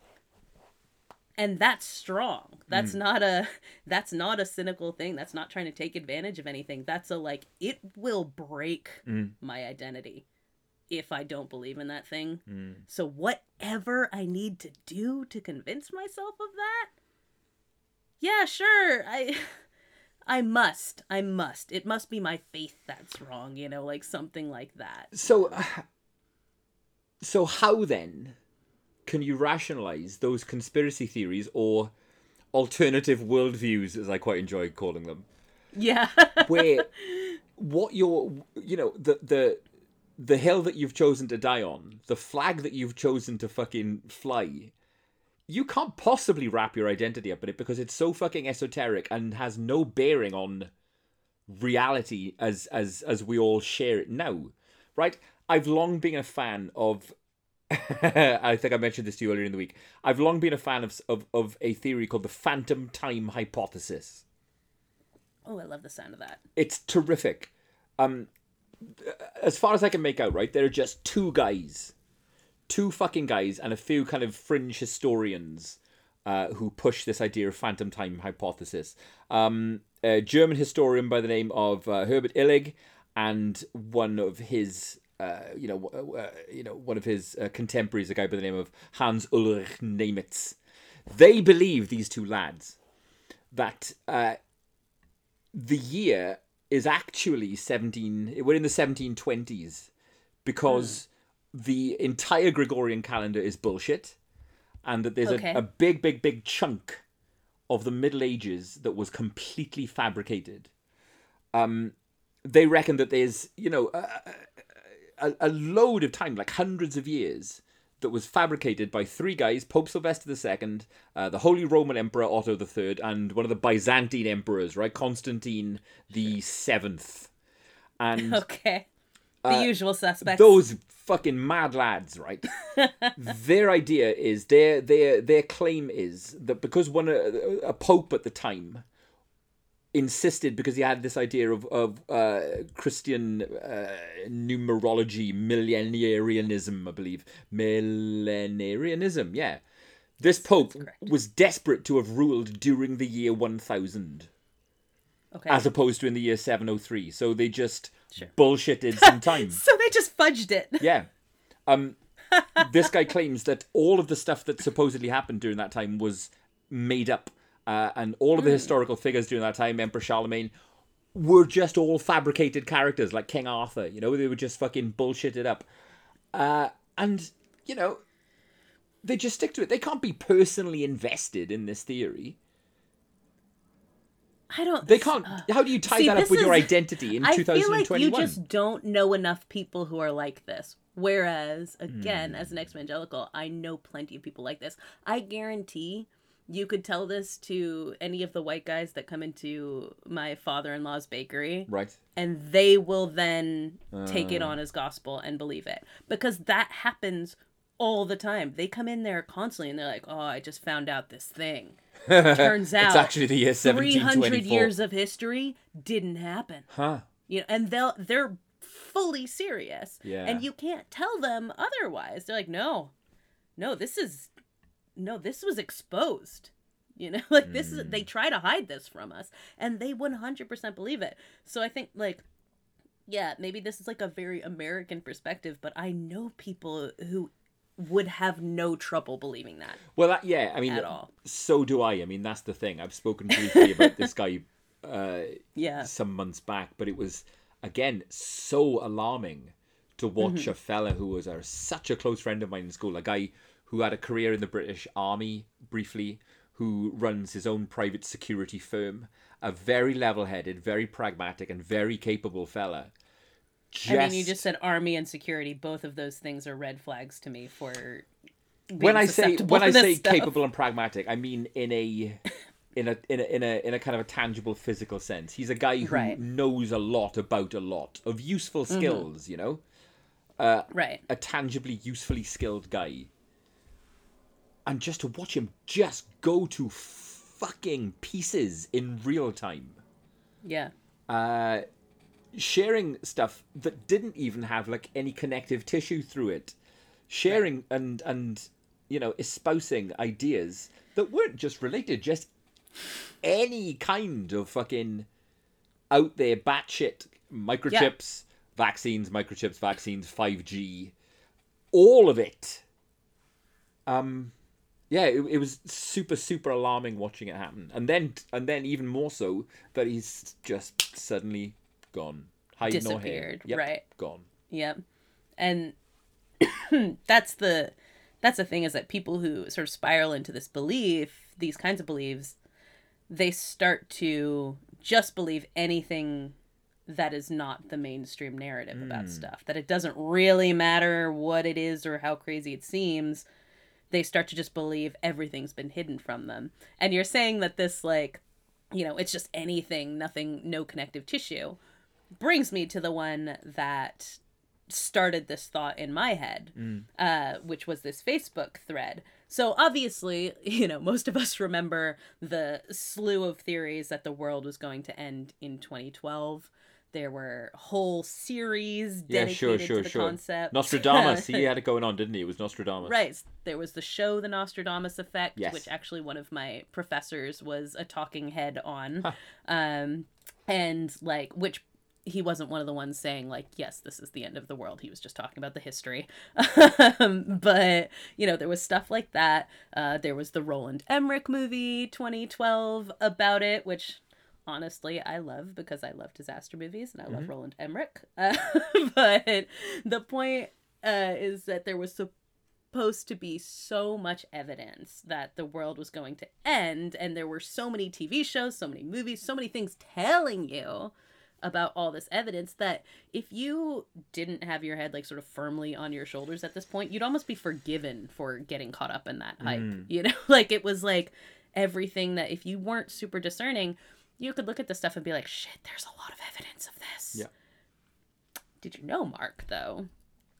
And that's strong. That's not a *laughs* that's not a cynical thing. That's not trying to take advantage of anything. That's a like it will break Mm. my identity if i don't believe in that thing. Mm. so whatever i need to do to convince myself of that yeah sure. I *laughs* i must i must. It must be my faith that's wrong you know like something like that. So, so how then can you rationalize those conspiracy theories or alternative worldviews, as I quite enjoy calling them, yeah. Where *laughs* what you're, you know, the the the hill that you've chosen to die on, the flag that you've chosen to fucking fly, you can't possibly wrap your identity up in it because it's so fucking esoteric and has no bearing on reality as as as we all share it now right? I've long been a fan of *laughs* i think i mentioned this to you earlier in the week. I've long been a fan of of, of a theory called the phantom time hypothesis. Oh i love the sound of that. It's terrific. Um as far as i can make out right there are just two guys two fucking guys and a few kind of fringe historians uh, who push this idea of phantom time hypothesis. Um, a German historian by the name of uh, Herbert Illig and one of his, uh, you know, uh, you know, one of his uh, contemporaries, a guy by the name of Hans Ulrich Niemitz. They believe these two lads that uh, the year is actually 17 we're in the 1720s because the entire gregorian calendar is bullshit and that there's Okay. a, a big big big chunk of the middle ages that was completely fabricated. Um they reckon that there's you know a, a, a load of time like hundreds of years that was fabricated by three guys pope sylvester ii uh, the holy roman emperor otto iii and one of the byzantine emperors right? Constantine the seventh. And *laughs* okay the usual suspects those fucking mad lads, right? *laughs* their idea is their their their claim is that because one a, a pope at the time insisted because he had this idea of of uh, Christian uh, numerology, millenarianism, I believe, millenarianism, yeah. This pope was desperate to have ruled during the year 1000 okay as opposed to in the year 703. So they just Sure. bullshitted some time. *laughs* so they just fudged it Yeah. Um, this guy claims that all of the stuff that supposedly happened during that time was made up, uh, and all of the historical figures during that time, Emperor Charlemagne, were just all fabricated characters like King Arthur. You know, they were just fucking bullshitted up, uh, and you know, they just stick to it. They can't be personally invested in this theory. I don't They can't. How do you tie See, that up with your identity in 2021? I feel like you just don't know enough people who are like this. Whereas, again, Hmm. as an ex-evangelical, I know plenty of people like this. I guarantee you could tell this to any of the white guys that come into my father-in-law's bakery, Right. and they will then take Uh. it on as gospel and believe it because that happens all the time. They come in there constantly and they're like, "Oh, I just found out this thing." Turns out it's actually the year 1724. 300 years of history didn't happen Huh. you know and they'll they're fully serious Yeah. and you can't tell them otherwise they're like no no this is no this was exposed you know *laughs* like this is they hmm. try to hide this from us and they 100% believe it so i think like yeah maybe this is like a very american perspective but i know people who would have no trouble believing that Well, that, yeah, I mean, at all. so do I. I mean, that's the thing. I've spoken briefly about this guy *laughs* uh, Yeah. some months back, but it was again so alarming to watch Mm-hmm. a fella who was a, such a close friend of mine in school, a guy who had a career in the British Army briefly, who runs his own private security firm, a very level-headed, very pragmatic, and very capable fella. I mean, you just said army and security. Both of those things are red flags to me for. when I say when I say stuff. capable and pragmatic, I mean in a *laughs* in a in a in a in a kind of a tangible physical sense. He's a guy who Right. Mm-hmm. knows a lot about a lot of useful skills, you know? right? A tangibly usefully skilled guy. And just to watch him just go to fucking pieces in real time. Yeah. Uh sharing stuff that didn't even have like any connective tissue through it. Sharing and and you know espousing ideas that weren't just related just any kind of fucking out there batshit microchips vaccines microchips vaccines 5g all of it. Um yeah it, it was super super alarming watching it happen. And then and then even more so that he's just suddenly gone hide Disappeared, Yep, right. gone Yep. And *clears throat* that's the that's the thing is that people who sort of spiral into this belief, these kinds of beliefs, they start to just believe anything that is not the mainstream narrative about hmm. stuff. That it doesn't really matter what it is or how crazy it seems. They start to just believe everything's been hidden from them. And you're saying that this like, you know, it's just anything, nothing, no connective tissue brings me to the one that started this thought in my head, uh, which was this Facebook thread. So obviously, *laughs* you know, most of us remember the slew of theories that the world was going to end in 2012. There were whole series yeah sure sure to the sure concept. nostradamus he *laughs* had it going on didn't he it was nostradamus Right. There was the show The Nostradamus Effect, Yes. which actually one of my professors was a talking head on. Um and like which he wasn't one of the ones saying like yes this is the end of the world. He was just talking about the history. Um, *laughs* but you know there was stuff like that. Uh, there was the roland emmerich movie 2012 about it which honestly i love because i love disaster movies and i love roland emmerich. Uh, *laughs* but the point uh, is that there was supposed to be so much evidence that the world was going to end and there were so many tv shows so many movies so many things telling you about all this evidence that if you didn't have your head like sort of firmly on your shoulders at this point you'd almost be forgiven for getting caught up in that hype mm. you know? *laughs* Like it was like everything that if you weren't super discerning you could look at the stuff and be like shit there's a lot of evidence of this. Yeah. did you know mark though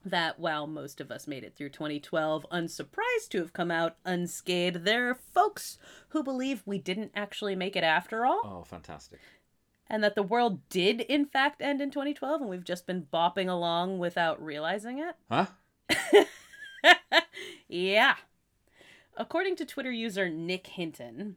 that while most of us made it through 2012 unsurprised to have come out unscathed there are folks who believe we didn't actually make it after all? Oh fantastic and that the world did in fact end in 2012 and we've just been bopping along without realizing it? Huh? *laughs* Yeah. According to twitter user nick hinton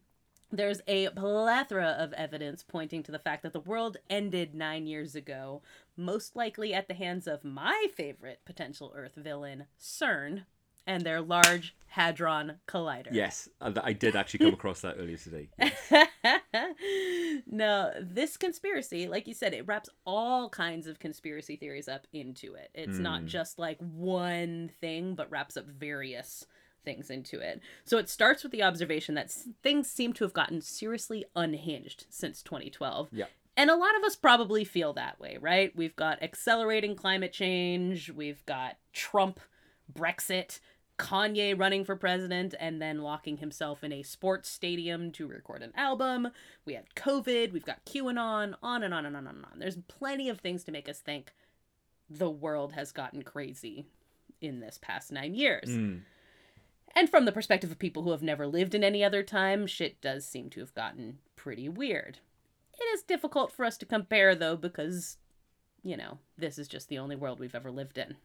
there's a plethora of evidence pointing to the fact that the world ended nine years ago most likely at the hands of my favorite potential earth villain cern and their large hadron collider yes uh, I I did actually come across that earlier today Yes. *laughs* no, this conspiracy, like you said, it wraps all kinds of conspiracy theories up into it. It's not hmm. just like one thing, but wraps up various things into it. So it starts with the observation that things seem to have gotten seriously unhinged since 2012. Yeah. And a lot of us probably feel that way, right? We've got accelerating climate change, we've got Trump, Brexit, Kanye running for president and then locking himself in a sports stadium to record an album. We had COVID, we've got QAnon, on and on and on and on. There's plenty of things to make us think the world has gotten crazy in this past nine years. Mm. And from the perspective of people who have never lived in any other time, shit does seem to have gotten pretty weird. It is difficult for us to compare, though, because, you know, this is just the only world we've ever lived in.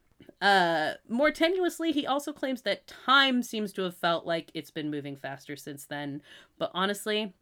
Uh, more tenuously, he also claims that time seems to have felt like it's been moving faster since then. But honestly,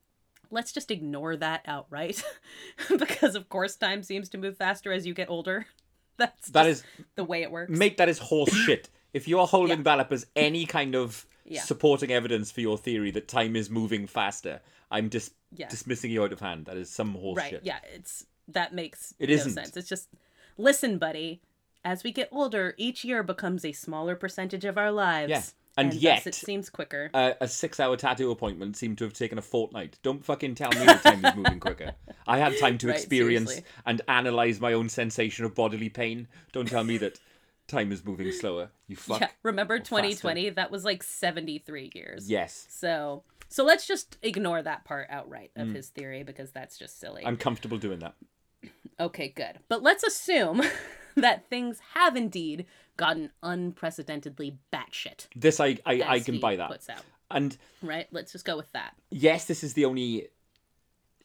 let's just ignore that outright. *laughs* because, of course, time seems to move faster as you get older. *laughs* That's that is the way it works. make that is horse *coughs* shit if you're holding Yeah. that up as any kind of Yeah. supporting evidence for your theory that time is moving faster, I'm dis- Yeah. dismissing you out of hand. That is some horse right shit. yeah it's that makes It no isn't. sense it's just listen buddy as we get older each year becomes a smaller percentage of our lives Yeah. And thus yet- it seems quicker Uh, a six-hour tattoo appointment seemed to have taken a fortnight. Don't fucking tell me that time is moving quicker. *laughs* I had time to Right, experience seriously. and analyze my own sensation of bodily pain. Don't tell me that time is moving slower. You *laughs* fuck. yeah remember Or faster. 2020 that was like 73 years Yes. so so let's just ignore that part outright of his theory because that's just silly Mm. I'm comfortable doing that. *clears throat* okay good but let's assume *laughs* *laughs* that things have indeed gotten unprecedentedly batshit This I I, I can buy that. And right let's just go with that yes, this is the only.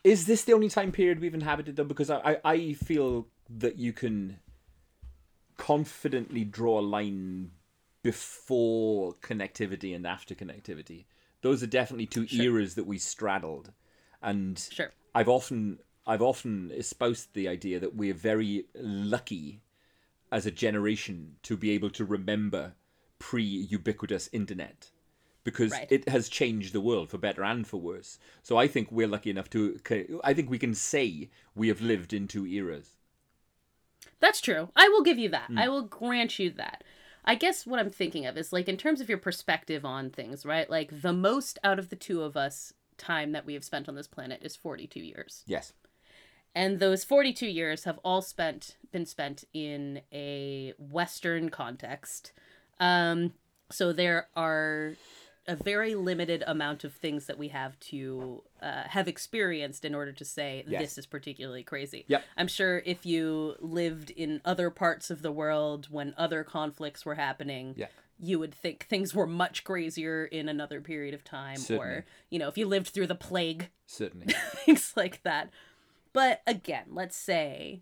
Is this the only time period we've inhabited though? Because I, I, I feel that you can confidently draw a line before connectivity and after connectivity. Those are definitely two eras that we straddled, and sure I've often I've often espoused the idea that we're very lucky as a generation to be able to remember pre-ubiquitous internet because Right. it has changed the world for better and for worse. So I think we're lucky enough to I think we can say we have lived in two eras. That's true. I will give you that. Hmm. I will grant you that. I guess what I'm thinking of is like in terms of your perspective on things, right? Like the most out of the two of us time that we have spent on this planet is 42 years. Yes. And those 42 years have all spent been spent in a western context. Um so there are a very limited amount of things that we have to uh, have experienced in order to say Yes. this is particularly crazy. Yep. I'm sure if you lived in other parts of the world when other conflicts were happening, Yeah. you would think things were much crazier in another period of time. Certainly. Or, you know, if you lived through the plague, Certainly. *laughs* things like that. But again, let's say,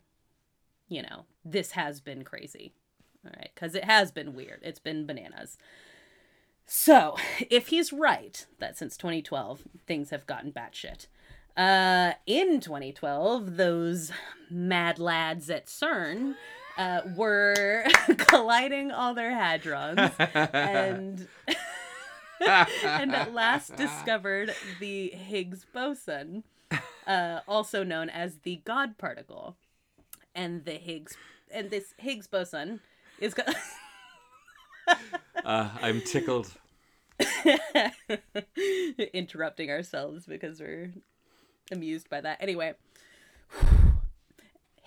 you know, this has been crazy. All right. Because it has been weird. It's been bananas. So, *sighs* if he's right that since 2012 things have gotten batshit, uh, in 2012 those mad lads at CERN uh, were *laughs* colliding all their hadrons and *laughs* and at last *laughs* discovered the Higgs boson, uh, also known as the God particle, and the Higgs and this Higgs boson is. Go- *laughs* uh, I'm tickled. *laughs* interrupting ourselves because we're amused by that. Anyway,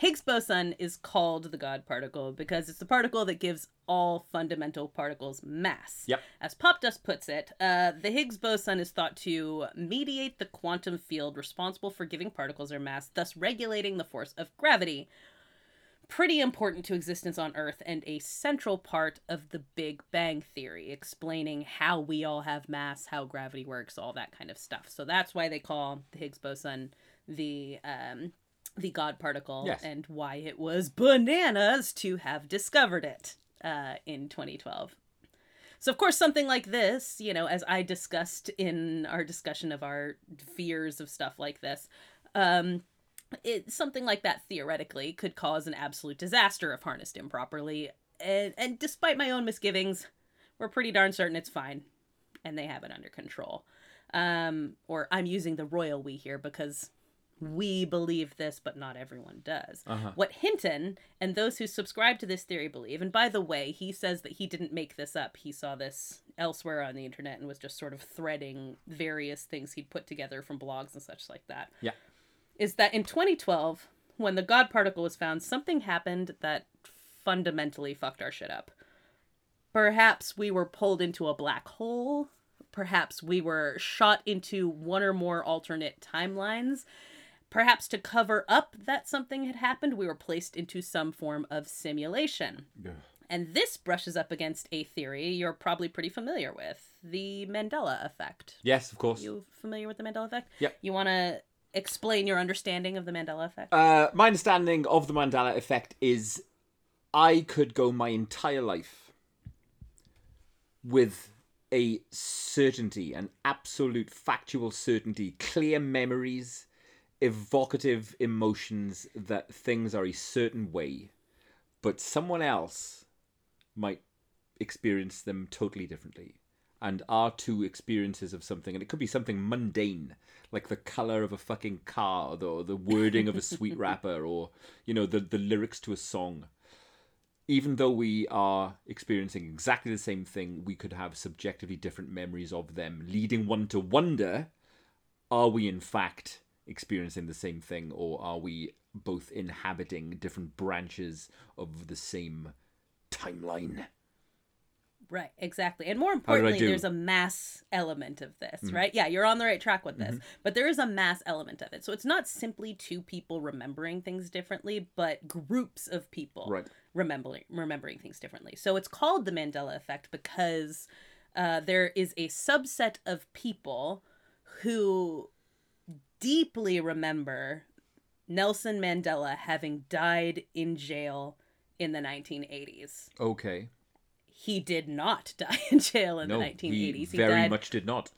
Higgs boson is called the God particle because it's the particle that gives all fundamental particles mass. Yep. As Popdust puts it, uh, the Higgs boson is thought to mediate the quantum field responsible for giving particles their mass, thus regulating the force of gravity. Pretty important to existence on Earth and a central part of the Big Bang Theory, explaining how we all have mass, how gravity works, all that kind of stuff. So that's why they call the Higgs boson the um, the God particle, Yes. and why it was bananas to have discovered it uh, in 2012. So, of course, something like this, you know, as I discussed in our discussion of our fears of stuff like this, um, it, something like that theoretically could cause an absolute disaster if harnessed improperly. And, and despite my own misgivings, we're pretty darn certain it's fine and they have it under control. Um, or I'm using the royal we here because we believe this, but not everyone does. Uh-huh. What Hinton and those who subscribe to this theory believe, and by the way, he says that he didn't make this up. He saw this elsewhere on the internet and was just sort of threading various things he'd put together from blogs and such like that. Yeah. Is that in 2012, when the God particle was found, something happened that fundamentally fucked our shit up. Perhaps we were pulled into a black hole. Perhaps we were shot into one or more alternate timelines. Perhaps to cover up that something had happened, we were placed into some form of simulation. Yeah. And this brushes up against a theory you're probably pretty familiar with the Mandela effect. Yes, of course. You familiar with the Mandela effect? Yep. You want to explain your understanding of the Mandela effect? Uh, my understanding of the Mandela effect is I could go my entire life with a certainty, an absolute factual certainty, clear memories, evocative emotions that things are a certain way, but someone else might experience them totally differently. And our two experiences of something, and it could be something mundane, like the color of a fucking car, or the, or the wording of a sweet *laughs* wrapper, or you know the the lyrics to a song. Even though we are experiencing exactly the same thing, we could have subjectively different memories of them, leading one to wonder: Are we in fact experiencing the same thing, or are we both inhabiting different branches of the same timeline? Right, exactly. And more importantly, there's a mass element of this, right? Yeah, you're on the right track with this. But there is a mass element of it. So it's not simply two people remembering things differently, but groups of people Right. remembering remembering things differently. So it's called the Mandela effect because uh, there is a subset of people who deeply remember Nelson Mandela having died in jail in the 1980s. Okay. He did not *laughs* die in jail in No, the 1980s. he He, very died, much did not.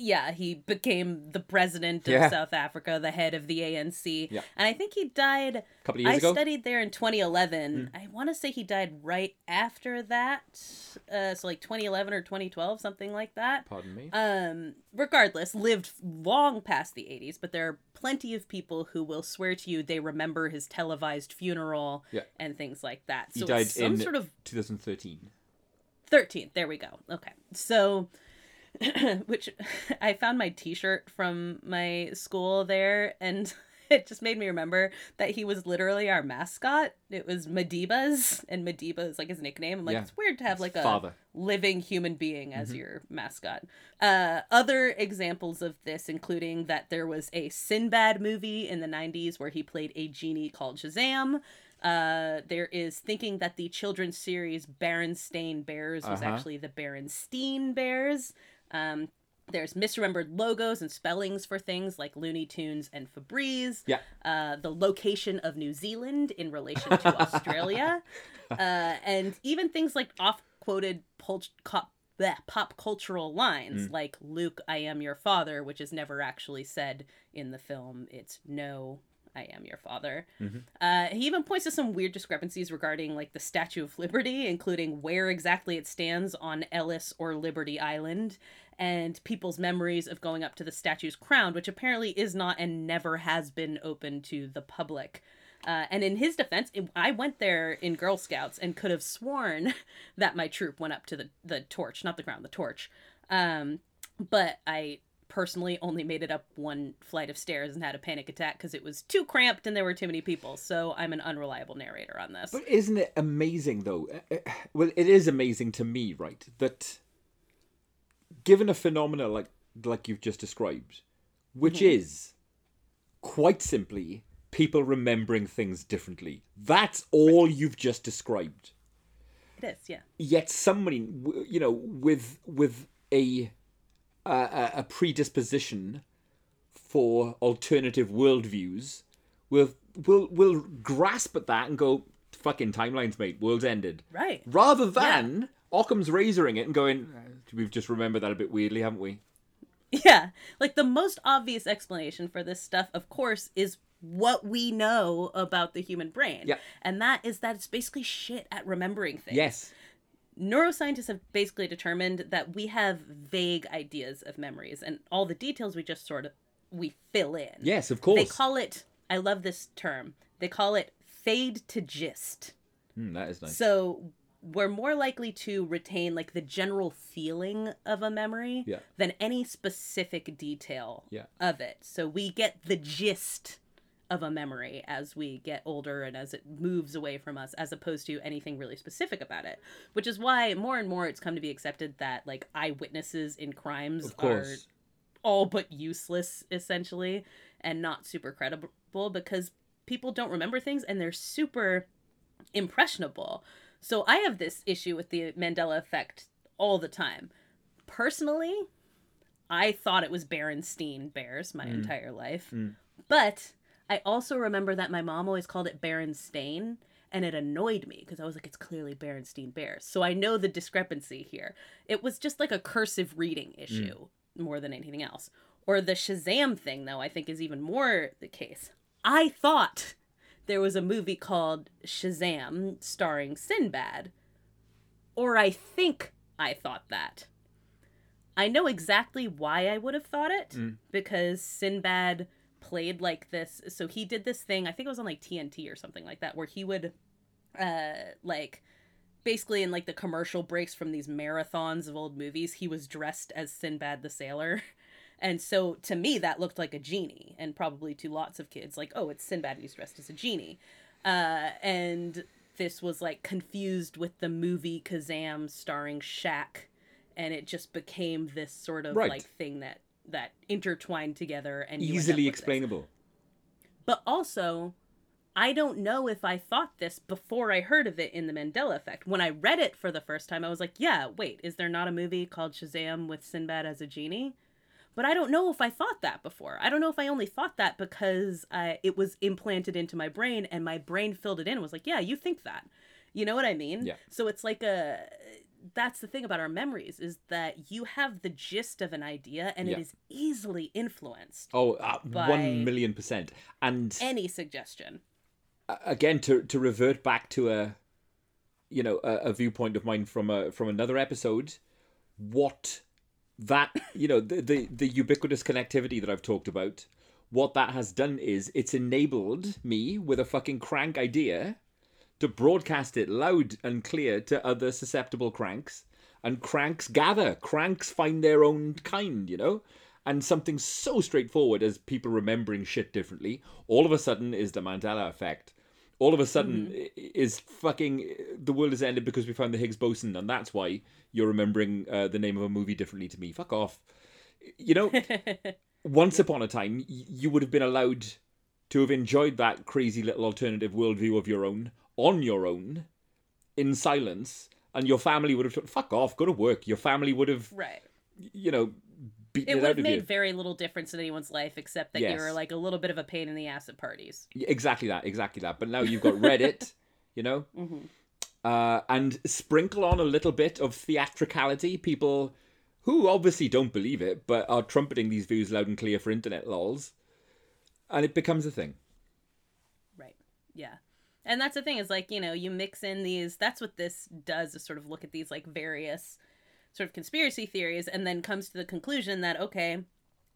Yeah, he became the president of Yeah. South Africa, the head of the ANC. Yeah. And I think he died A couple of years I ago. Hmm. studied there in 2011. I want to say he died right after that. Uh, so like 2011 or 2012, something like that. Pardon me. Um, regardless, lived long past the 80s, but there are plenty of people who will swear to you they remember his televised funeral Yeah. and things like that. he So died some in sort of 2013. 13. There we go. Okay. So, *laughs* which *laughs* I found my t shirt from my school there, and *laughs* it just made me remember that he was literally our mascot. It was Madibas, and Madiba is like his nickname. I'm like, Yeah. it's weird to have like a father. living human being Mm-hmm. as your mascot. Uh, other examples of this, including that there was a Sinbad movie in the 90s where he played a genie called Shazam. Uh, there is thinking that the children's series Berenstain Bears was Uh-huh. actually the Berenstein Bears. Um, there's misremembered logos and spellings for things like Looney Tunes and Febreze. Yeah. Uh, the location of New Zealand in relation to Australia. *laughs* Uh, and even things like off quoted pul- cop- bleh, pop cultural lines Mm. like Luke, I am your father, which is never actually said in the film. It's no, I am your father. Mhm. Uh, he even points to some weird discrepancies regarding like the Statue of Liberty, including where exactly it stands on Ellis or Liberty Island, and people's memories of going up to the statue's crown, which apparently is not and never has been open to the public. Uh, and in his defense, it- I went there in Girl Scouts and could have sworn *laughs* that my troop went up to the, the torch, not the ground, the torch. Um, but I personally only made it up one flight of stairs and had a panic attack because it was too cramped and there were too many people. So I'm an unreliable narrator on this. But isn't it amazing, though? Uh, uh, Well, it is amazing to me, right? That given a phenomena like like you've just described, which Mm-hmm. is quite simply people remembering things differently. That's all you've just described. It is, yeah. Yet somebody, you know, with with a a, a- a predisposition for alternative worldviews, will will will grasp at that and go, "Fucking timelines, mate. World's ended." Right. rather than Occam's razoring it and going, uh, we've just remembered that a bit weirdly, haven't we? Yeah. Like the most obvious explanation for this stuff, of course, is what we know about the human brain. Yeah. And that is that it's basically shit at remembering things. Yes. Neuroscientists have basically determined that we have vague ideas of memories and all the details we just sort of we fill in Yes, of course. they call it i love this term they call it fade to gist Hmm, that is nice. so we're more likely to retain like the general feeling of a memory Yeah. than any specific detail Yeah. of it so we get the gist of a memory as we get older and as it moves away from us as opposed to anything really specific about it which is why more and more it's come to be accepted that like eyewitnesses in crimes are all but useless essentially and not super credible because people don't remember things and they're super impressionable. So i have this issue with the mandela effect all the time. Personally i thought it was berenstein bears my entire life Mm. but i also remember that my mom always called it berenstain and it annoyed me because i was like it's clearly berenstein bears so i know the discrepancy here. It was just like a cursive reading issue more than anything else. Or the shazam thing though i think is even more the case. I thought there was a movie called shazam starring sinbad or I think I thought that. I know exactly why I would have thought it Mm. because Sinbad played like this. So he did this thing, I think it was on like TNT or something like that, where he would uh like basically in like the commercial breaks from these marathons of old movies, he was dressed as Sinbad the sailor. *laughs* And so to me that looked like a genie and probably to lots of kids like, "Oh, it's Sinbad and he's dressed as a genie." Uh and this was like confused with the movie Kazam starring Shaq and it just became this sort of Right. like thing that that intertwined together and you end up Easily explainable. But also, I don't know if I thought this before I heard of it in the Mandela Effect. When I read it for the first time, I was like, yeah, wait, is there not a movie called Shazam with Sinbad as a genie? But I don't know if I thought that before. I don't know if I only thought that because uh, it was implanted into my brain and my brain filled it in and was like, yeah, you think that. You know what I mean? Yeah. So it's like a. That's the thing about our memories is that you have the gist of an idea and Yeah. it is easily influenced. Oh, uh, one million percent. And Any suggestion. again to to revert back to a you know a, a viewpoint of mine from a from another episode what that you know the, the the ubiquitous connectivity that i've talked about what that has done is it's enabled me with a fucking crank idea to broadcast it loud and clear to other susceptible cranks. And cranks gather. Cranks find their own kind you know? And something so straightforward as people remembering shit differently all of a sudden is the mandela effect. All of a sudden i is fucking the world has ended because we found the higgs boson and that's why you're remembering uh, the name of a movie differently to me. Fuck off. You know *laughs* once upon a time y- you would have been allowed to have enjoyed that crazy little alternative worldview of your own on your own in silence and your family would have thought, fuck off go to work your family would have Right. you know It it, would have made you very little difference in anyone's life except that you were like a little bit of a pain in the ass at parties. exactly that exactly that but now you've got reddit *laughs* you know Mhm. uh, and sprinkle on a little bit of theatricality people who obviously don't believe it but are trumpeting these views loud and clear for internet lols and it becomes a thing Right. Yeah. And that's the thing is like, you know, you mix in these that's what this does is sort of look at these like various sort of conspiracy theories and then comes to the conclusion that okay,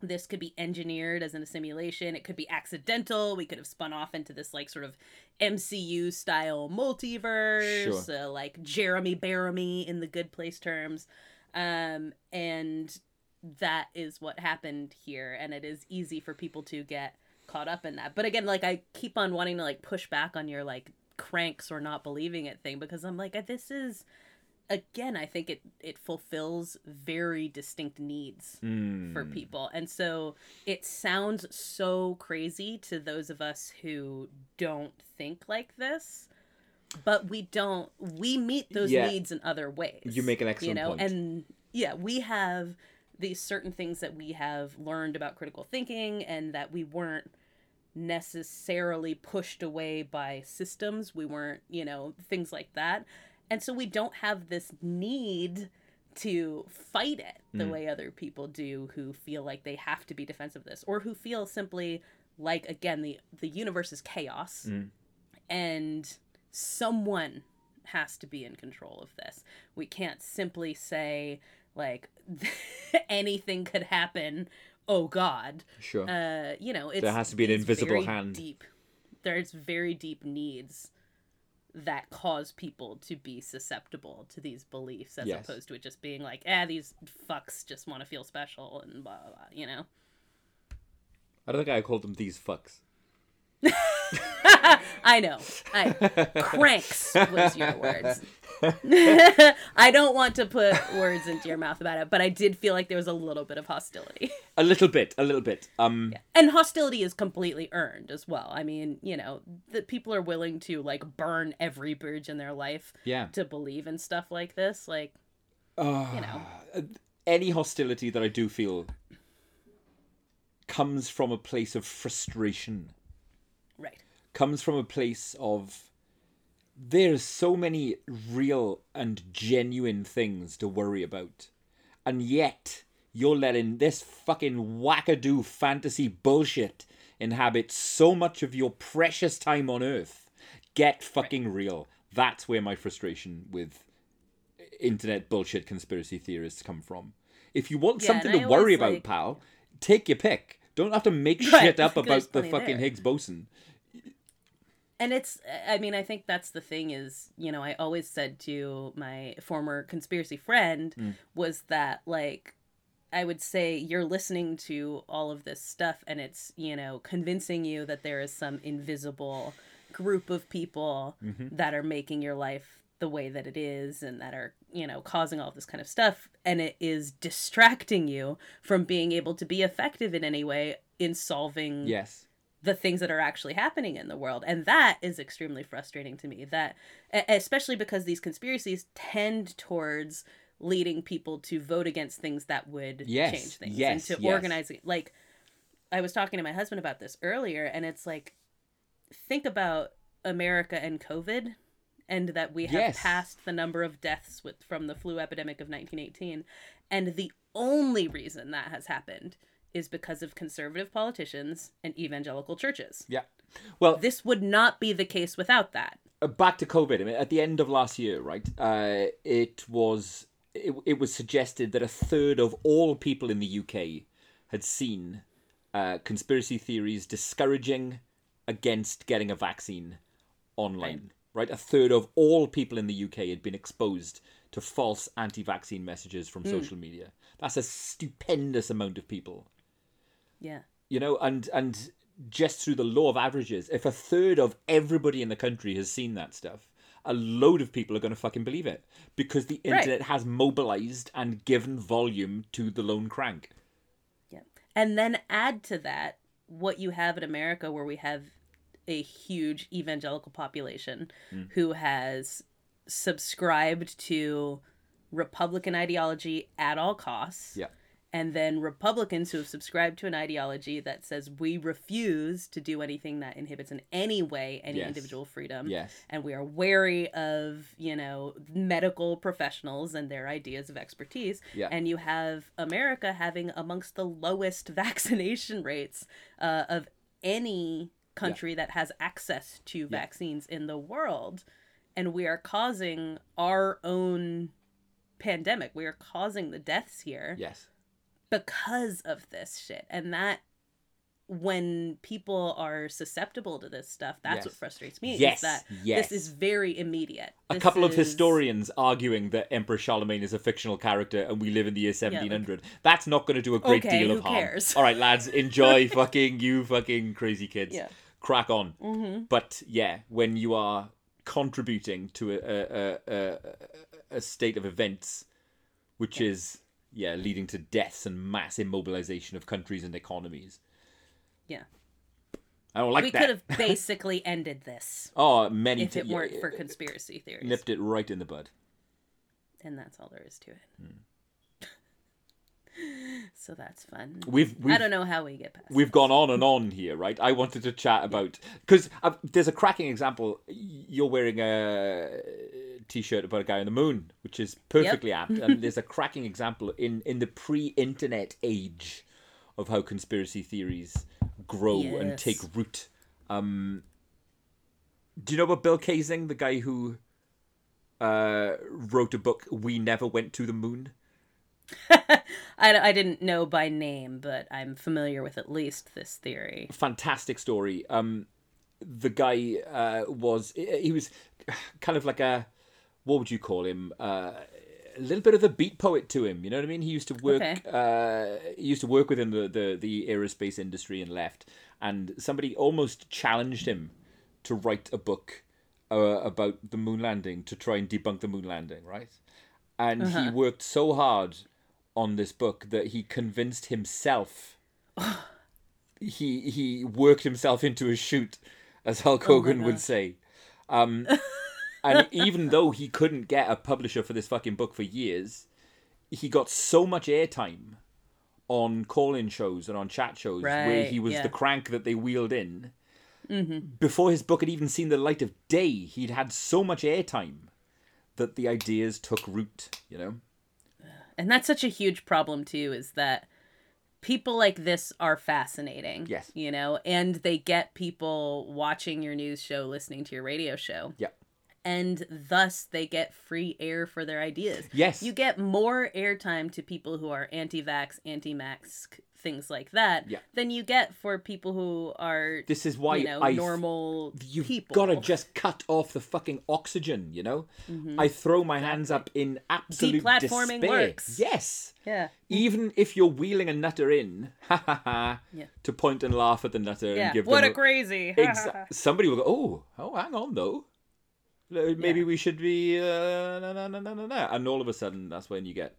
this could be engineered as in a simulation, it could be accidental, we could have spun off into this like sort of MCU style multiverse, uh, like Jeremy Bearimy in the good place terms. Um and that is what happened here. And it is easy for people to get caught up in that but again like i keep on wanting to like push back on your like cranks or not believing it thing because i'm like this is again i think it it fulfills very distinct needs Mm. for people and so it sounds so crazy to those of us who don't think like this but we don't we meet those Yeah. needs in other ways You make an excellent you know point. and yeah we have these certain things that we have learned about critical thinking and that we weren't necessarily pushed away by systems we weren't you know things like that and so we don't have this need to fight it the Mm. way other people do who feel like they have to be defensive of this or who feel simply like again the the universe is chaos Mm. and someone has to be in control of this we can't simply say like *laughs* anything could happen oh god sure uh you know it's There has to be an invisible hand. deep there's very deep needs that cause people to be susceptible to these beliefs as Yes. opposed to it just being like ah these fucks just want to feel special and blah, blah blah you know i don't think i called them these fucks *laughs* I know. I *laughs* cranks was your words. *laughs* I don't want to put words into your mouth about it, but I did feel like there was a little bit of hostility. a little bit a little bit um And hostility is completely earned as well. I mean, you know, that people are willing to like burn every bridge in their life yeah to believe in stuff like this. Like, uh, you know. any hostility that i do feel comes from a place of frustration right. comes from a place of there's so many real and genuine things to worry about and yet you're letting this fucking wackadoo fantasy bullshit inhabit so much of your precious time on earth get fucking real that's where my frustration with internet bullshit conspiracy theorists come from. If you want Yeah, something to worry about, like- pal, take your pick. Don't have to make Right, *laughs* shit up about the fucking there. Higgs boson. And it's i mean i think that's the thing is you know i always said to my former conspiracy friend Mm. was that like i would say you're listening to all of this stuff and it's you know convincing you that there is some invisible group of people Mm-hmm. that are making your life the way that it is and that are you know causing all this kind of stuff and it is distracting you from being able to be effective in any way in solving Yes. The things that are actually happening in the world and that is extremely frustrating to me that especially because these conspiracies tend towards leading people to vote against things that would Yes, change things yes, and to yes. organize like i was talking to my husband about this earlier and it's like think about america and covid and that we have Yes. passed the number of deaths with from the flu epidemic of 1918 and the only reason that has happened is because of conservative politicians and evangelical churches Yeah. Well, this would not be the case without that uh, back to COVID. I mean, at the end of last year, right? Uh, it was it, it was suggested that a third of all people in the UK had seen uh, conspiracy theories discouraging against getting a vaccine online. Right. a third of all people in the UK had been exposed to false anti-vaccine messages from social media. That's a stupendous amount of people yeah you know and and just through the law of averages if a third of everybody in the country has seen that stuff a load of people are going to fucking believe it because the Right. internet has mobilized and given volume to the lone crank Yeah. And then add to that what you have in America where we have a huge evangelical population Hmm. who has subscribed to Republican ideology at all costs. yeah And then Republicans who have subscribed to an ideology that says we refuse to do anything that inhibits in any way any Yes. individual freedom. yes And we are wary of, you know, medical professionals and their ideas of expertise. Yeah. And you have America having amongst the lowest *laughs* vaccination rates uh, of any country that has access to vaccines in the world. And we are causing our own pandemic. We are causing the deaths here yes because of this shit. And that when people are susceptible to this stuff, that's Yes. what frustrates me. Yes, Is that yes. this is very immediate. a This couple of historians arguing that Emperor Charlemagne is a fictional character and we live in the year 1700. That's not going to do a great Okay, deal of harm. cares? All right, lads, enjoy *laughs* fucking you fucking crazy kids. Yeah. Crack on. Mm-hmm. But yeah, when you are contributing to a, a, a, a, a state of events which is yeah leading to deaths and mass immobilization of countries and economies. Yeah. I don't like that. we that. could have *laughs* basically ended this Oh, many if t- it weren't for conspiracy theories. nipped it right in the bud. And that's all there is to it. Hmm. So that's fun. We've, we've I don't know how we get past we've this. gone on and on here, right? I wanted to chat about because there's a cracking example. You're wearing a t-shirt about a guy on the moon, which is perfectly *laughs* apt, and there's a cracking example in in the pre-internet age of how conspiracy theories grow and take root. Um, do you know about Bill Kaysing, the guy who uh, wrote a book, "We Never Went to the Moon"? I, I didn't know by name, but I'm familiar with at least this theory. fantastic story. Um, the guy uh, was he was kind of like a what would you call him? Uh, a little bit of a beat poet to him. You know what I mean? He used to work. Okay. Uh, he used to work within the, the the aerospace industry and left. And somebody almost challenged him to write a book uh, about the moon landing to try and debunk the moon landing, right? And he worked so hard on this book that he convinced himself *sighs* he he worked himself into a shoot, as Hulk Hogan would say. Um, *laughs* and even though he couldn't get a publisher for this fucking book for years, he got so much airtime on call-in shows and on chat shows where he was yeah. the crank that they wheeled in. Before his book had even seen the light of day, he'd had so much airtime that the ideas took root. You know. And that's such a huge problem too is that people like this are fascinating. Yes. You know, and they get people watching your news show, listening to your radio show. Yeah. and thus they get free air for their ideas. Yes. You get more airtime to people who are anti-vax, anti-max, things like that, Yeah. than you get for people who are This is why you know I normal You've people. got to just cut off the fucking oxygen, you know? I throw my hands up in absolute Deplatforming despair. works. Yes. yeah. Even if you're wheeling a nutter in, *laughs* ha ha ha, Yeah. to point and laugh at the nutter Yeah. and give What a crazy. Exa- somebody will go, oh, oh, hang on though. Maybe Yeah. we should be, uh, na, na, na, na, na, na. and all of a sudden, that's when you get,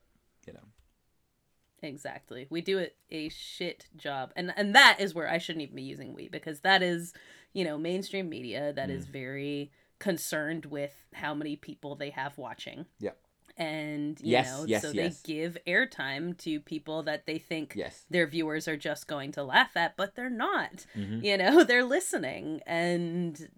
Exactly. We do it a shit job. And and that is where I shouldn't even be using we because that is, you know, mainstream media that Mm. is very concerned with how many people they have watching. yeah, And you Yes, know, yes, so yes. they give airtime to people that they think yes, their viewers are just going to laugh at, but they're not. Mhm. You know, *laughs* they're listening and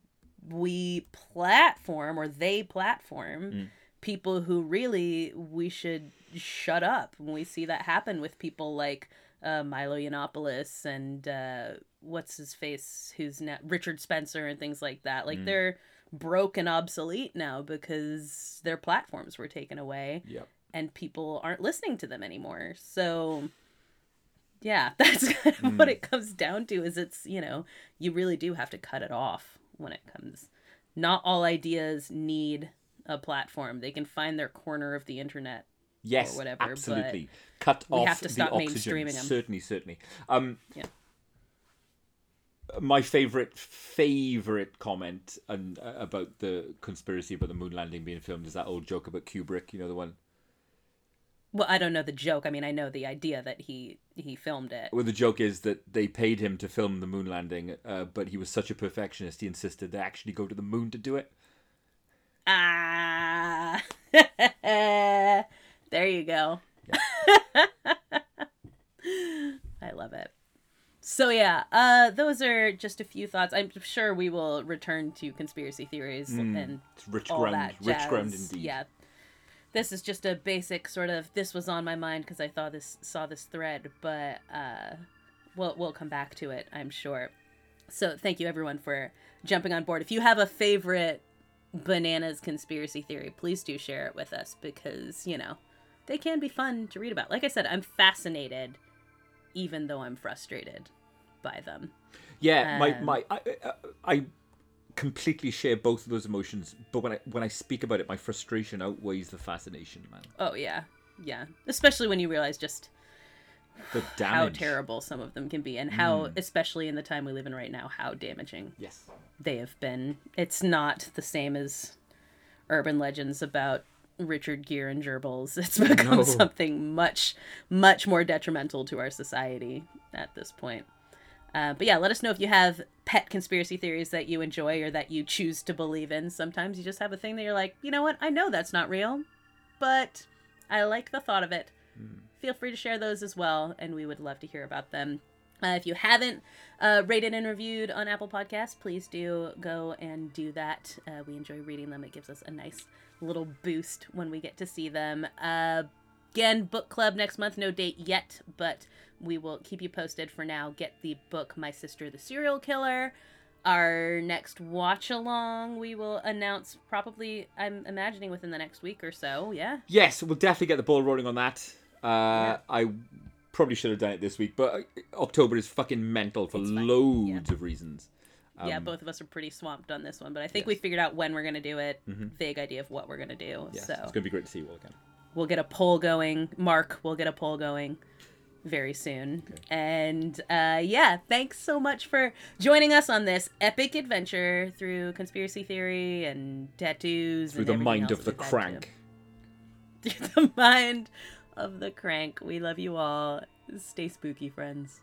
we platform or they platform Mm. people who really we should shut up when we see that happen with people like uh, Milo Yiannopoulos and uh, what's his face, who's now Richard Spencer and things like that. Like Mm. they're broke and obsolete now because their platforms were taken away yeah. and people aren't listening to them anymore. So yeah, *laughs* that's kind of what Mm. it comes down to is it's, you know, you really do have to cut it off when it comes. Not all ideas need a platform. They can find their corner of the internet. Yes, whatever, absolutely. Cut we off have to stop the oxygen. Certainly, certainly. Um, Yeah. My favorite, favorite comment and uh, about the conspiracy about the moon landing being filmed is that old joke about Kubrick. You know the one Well, I don't know the joke. I mean, I know the idea that he he filmed it. Well, the joke is that they paid him to film the moon landing, uh, but he was such a perfectionist, he insisted they actually go to the moon to do it. Ah. *laughs* there you go. *laughs* I love it. So yeah, uh those are just a few thoughts. I'm sure we will return to conspiracy theories and It's rich all ground, that rich ground indeed. Yeah. This is just a basic sort of this was on my mind because I thought this saw this thread, but uh we'll we'll come back to it, I'm sure. So thank you everyone for jumping on board. If you have a favorite bananas conspiracy theory, please do share it with us because, you know, they can be fun to read about. Like I said, I'm fascinated even though I'm frustrated by them. Yeah, my Um, my I, I, I completely share both of those emotions, but when I when I speak about it, my frustration outweighs the fascination, man. Oh yeah. Yeah. Especially when you realize just The how terrible some of them can be and how especially in the time we live in right now how damaging Yes. they have been it's not the same as urban legends about richard gere and gerbils *laughs* it's become No. something much much more detrimental to our society at this point uh, but yeah let us know if you have pet conspiracy theories that you enjoy or that you choose to believe in sometimes you just have a thing that you're like you know what i know that's not real but i like the thought of it feel free to share those as well, and we would love to hear about them. Uh, if you haven't uh, rated and reviewed on Apple Podcasts, please do go and do that. Uh, we enjoy reading them. It gives us a nice little boost when we get to see them. Uh, again, book club next month. No date yet, but we will keep you posted. For now, get the book My Sister the Serial Killer. Our next watch along, we will announce probably, I'm imagining within the next week or so. Yeah. Yes, we'll definitely get the ball rolling on that. Uh, I probably should have done it this week, but October is fucking mental for loads of reasons. Yeah, Um, both of us are pretty swamped on this one, but I think yes. we figured out when we're going to do it, Mhm. vague idea of what we're going to do. Yes, so it's going to be great to see you all again. we'll get a poll going. Mark we'll get a poll going very soon. And uh, yeah, thanks so much for joining us on this epic adventure through conspiracy theory and tattoos. Through and the mind of the we've had to. crank. *laughs* Through the mind of the crank. We love you all. Stay spooky, friends.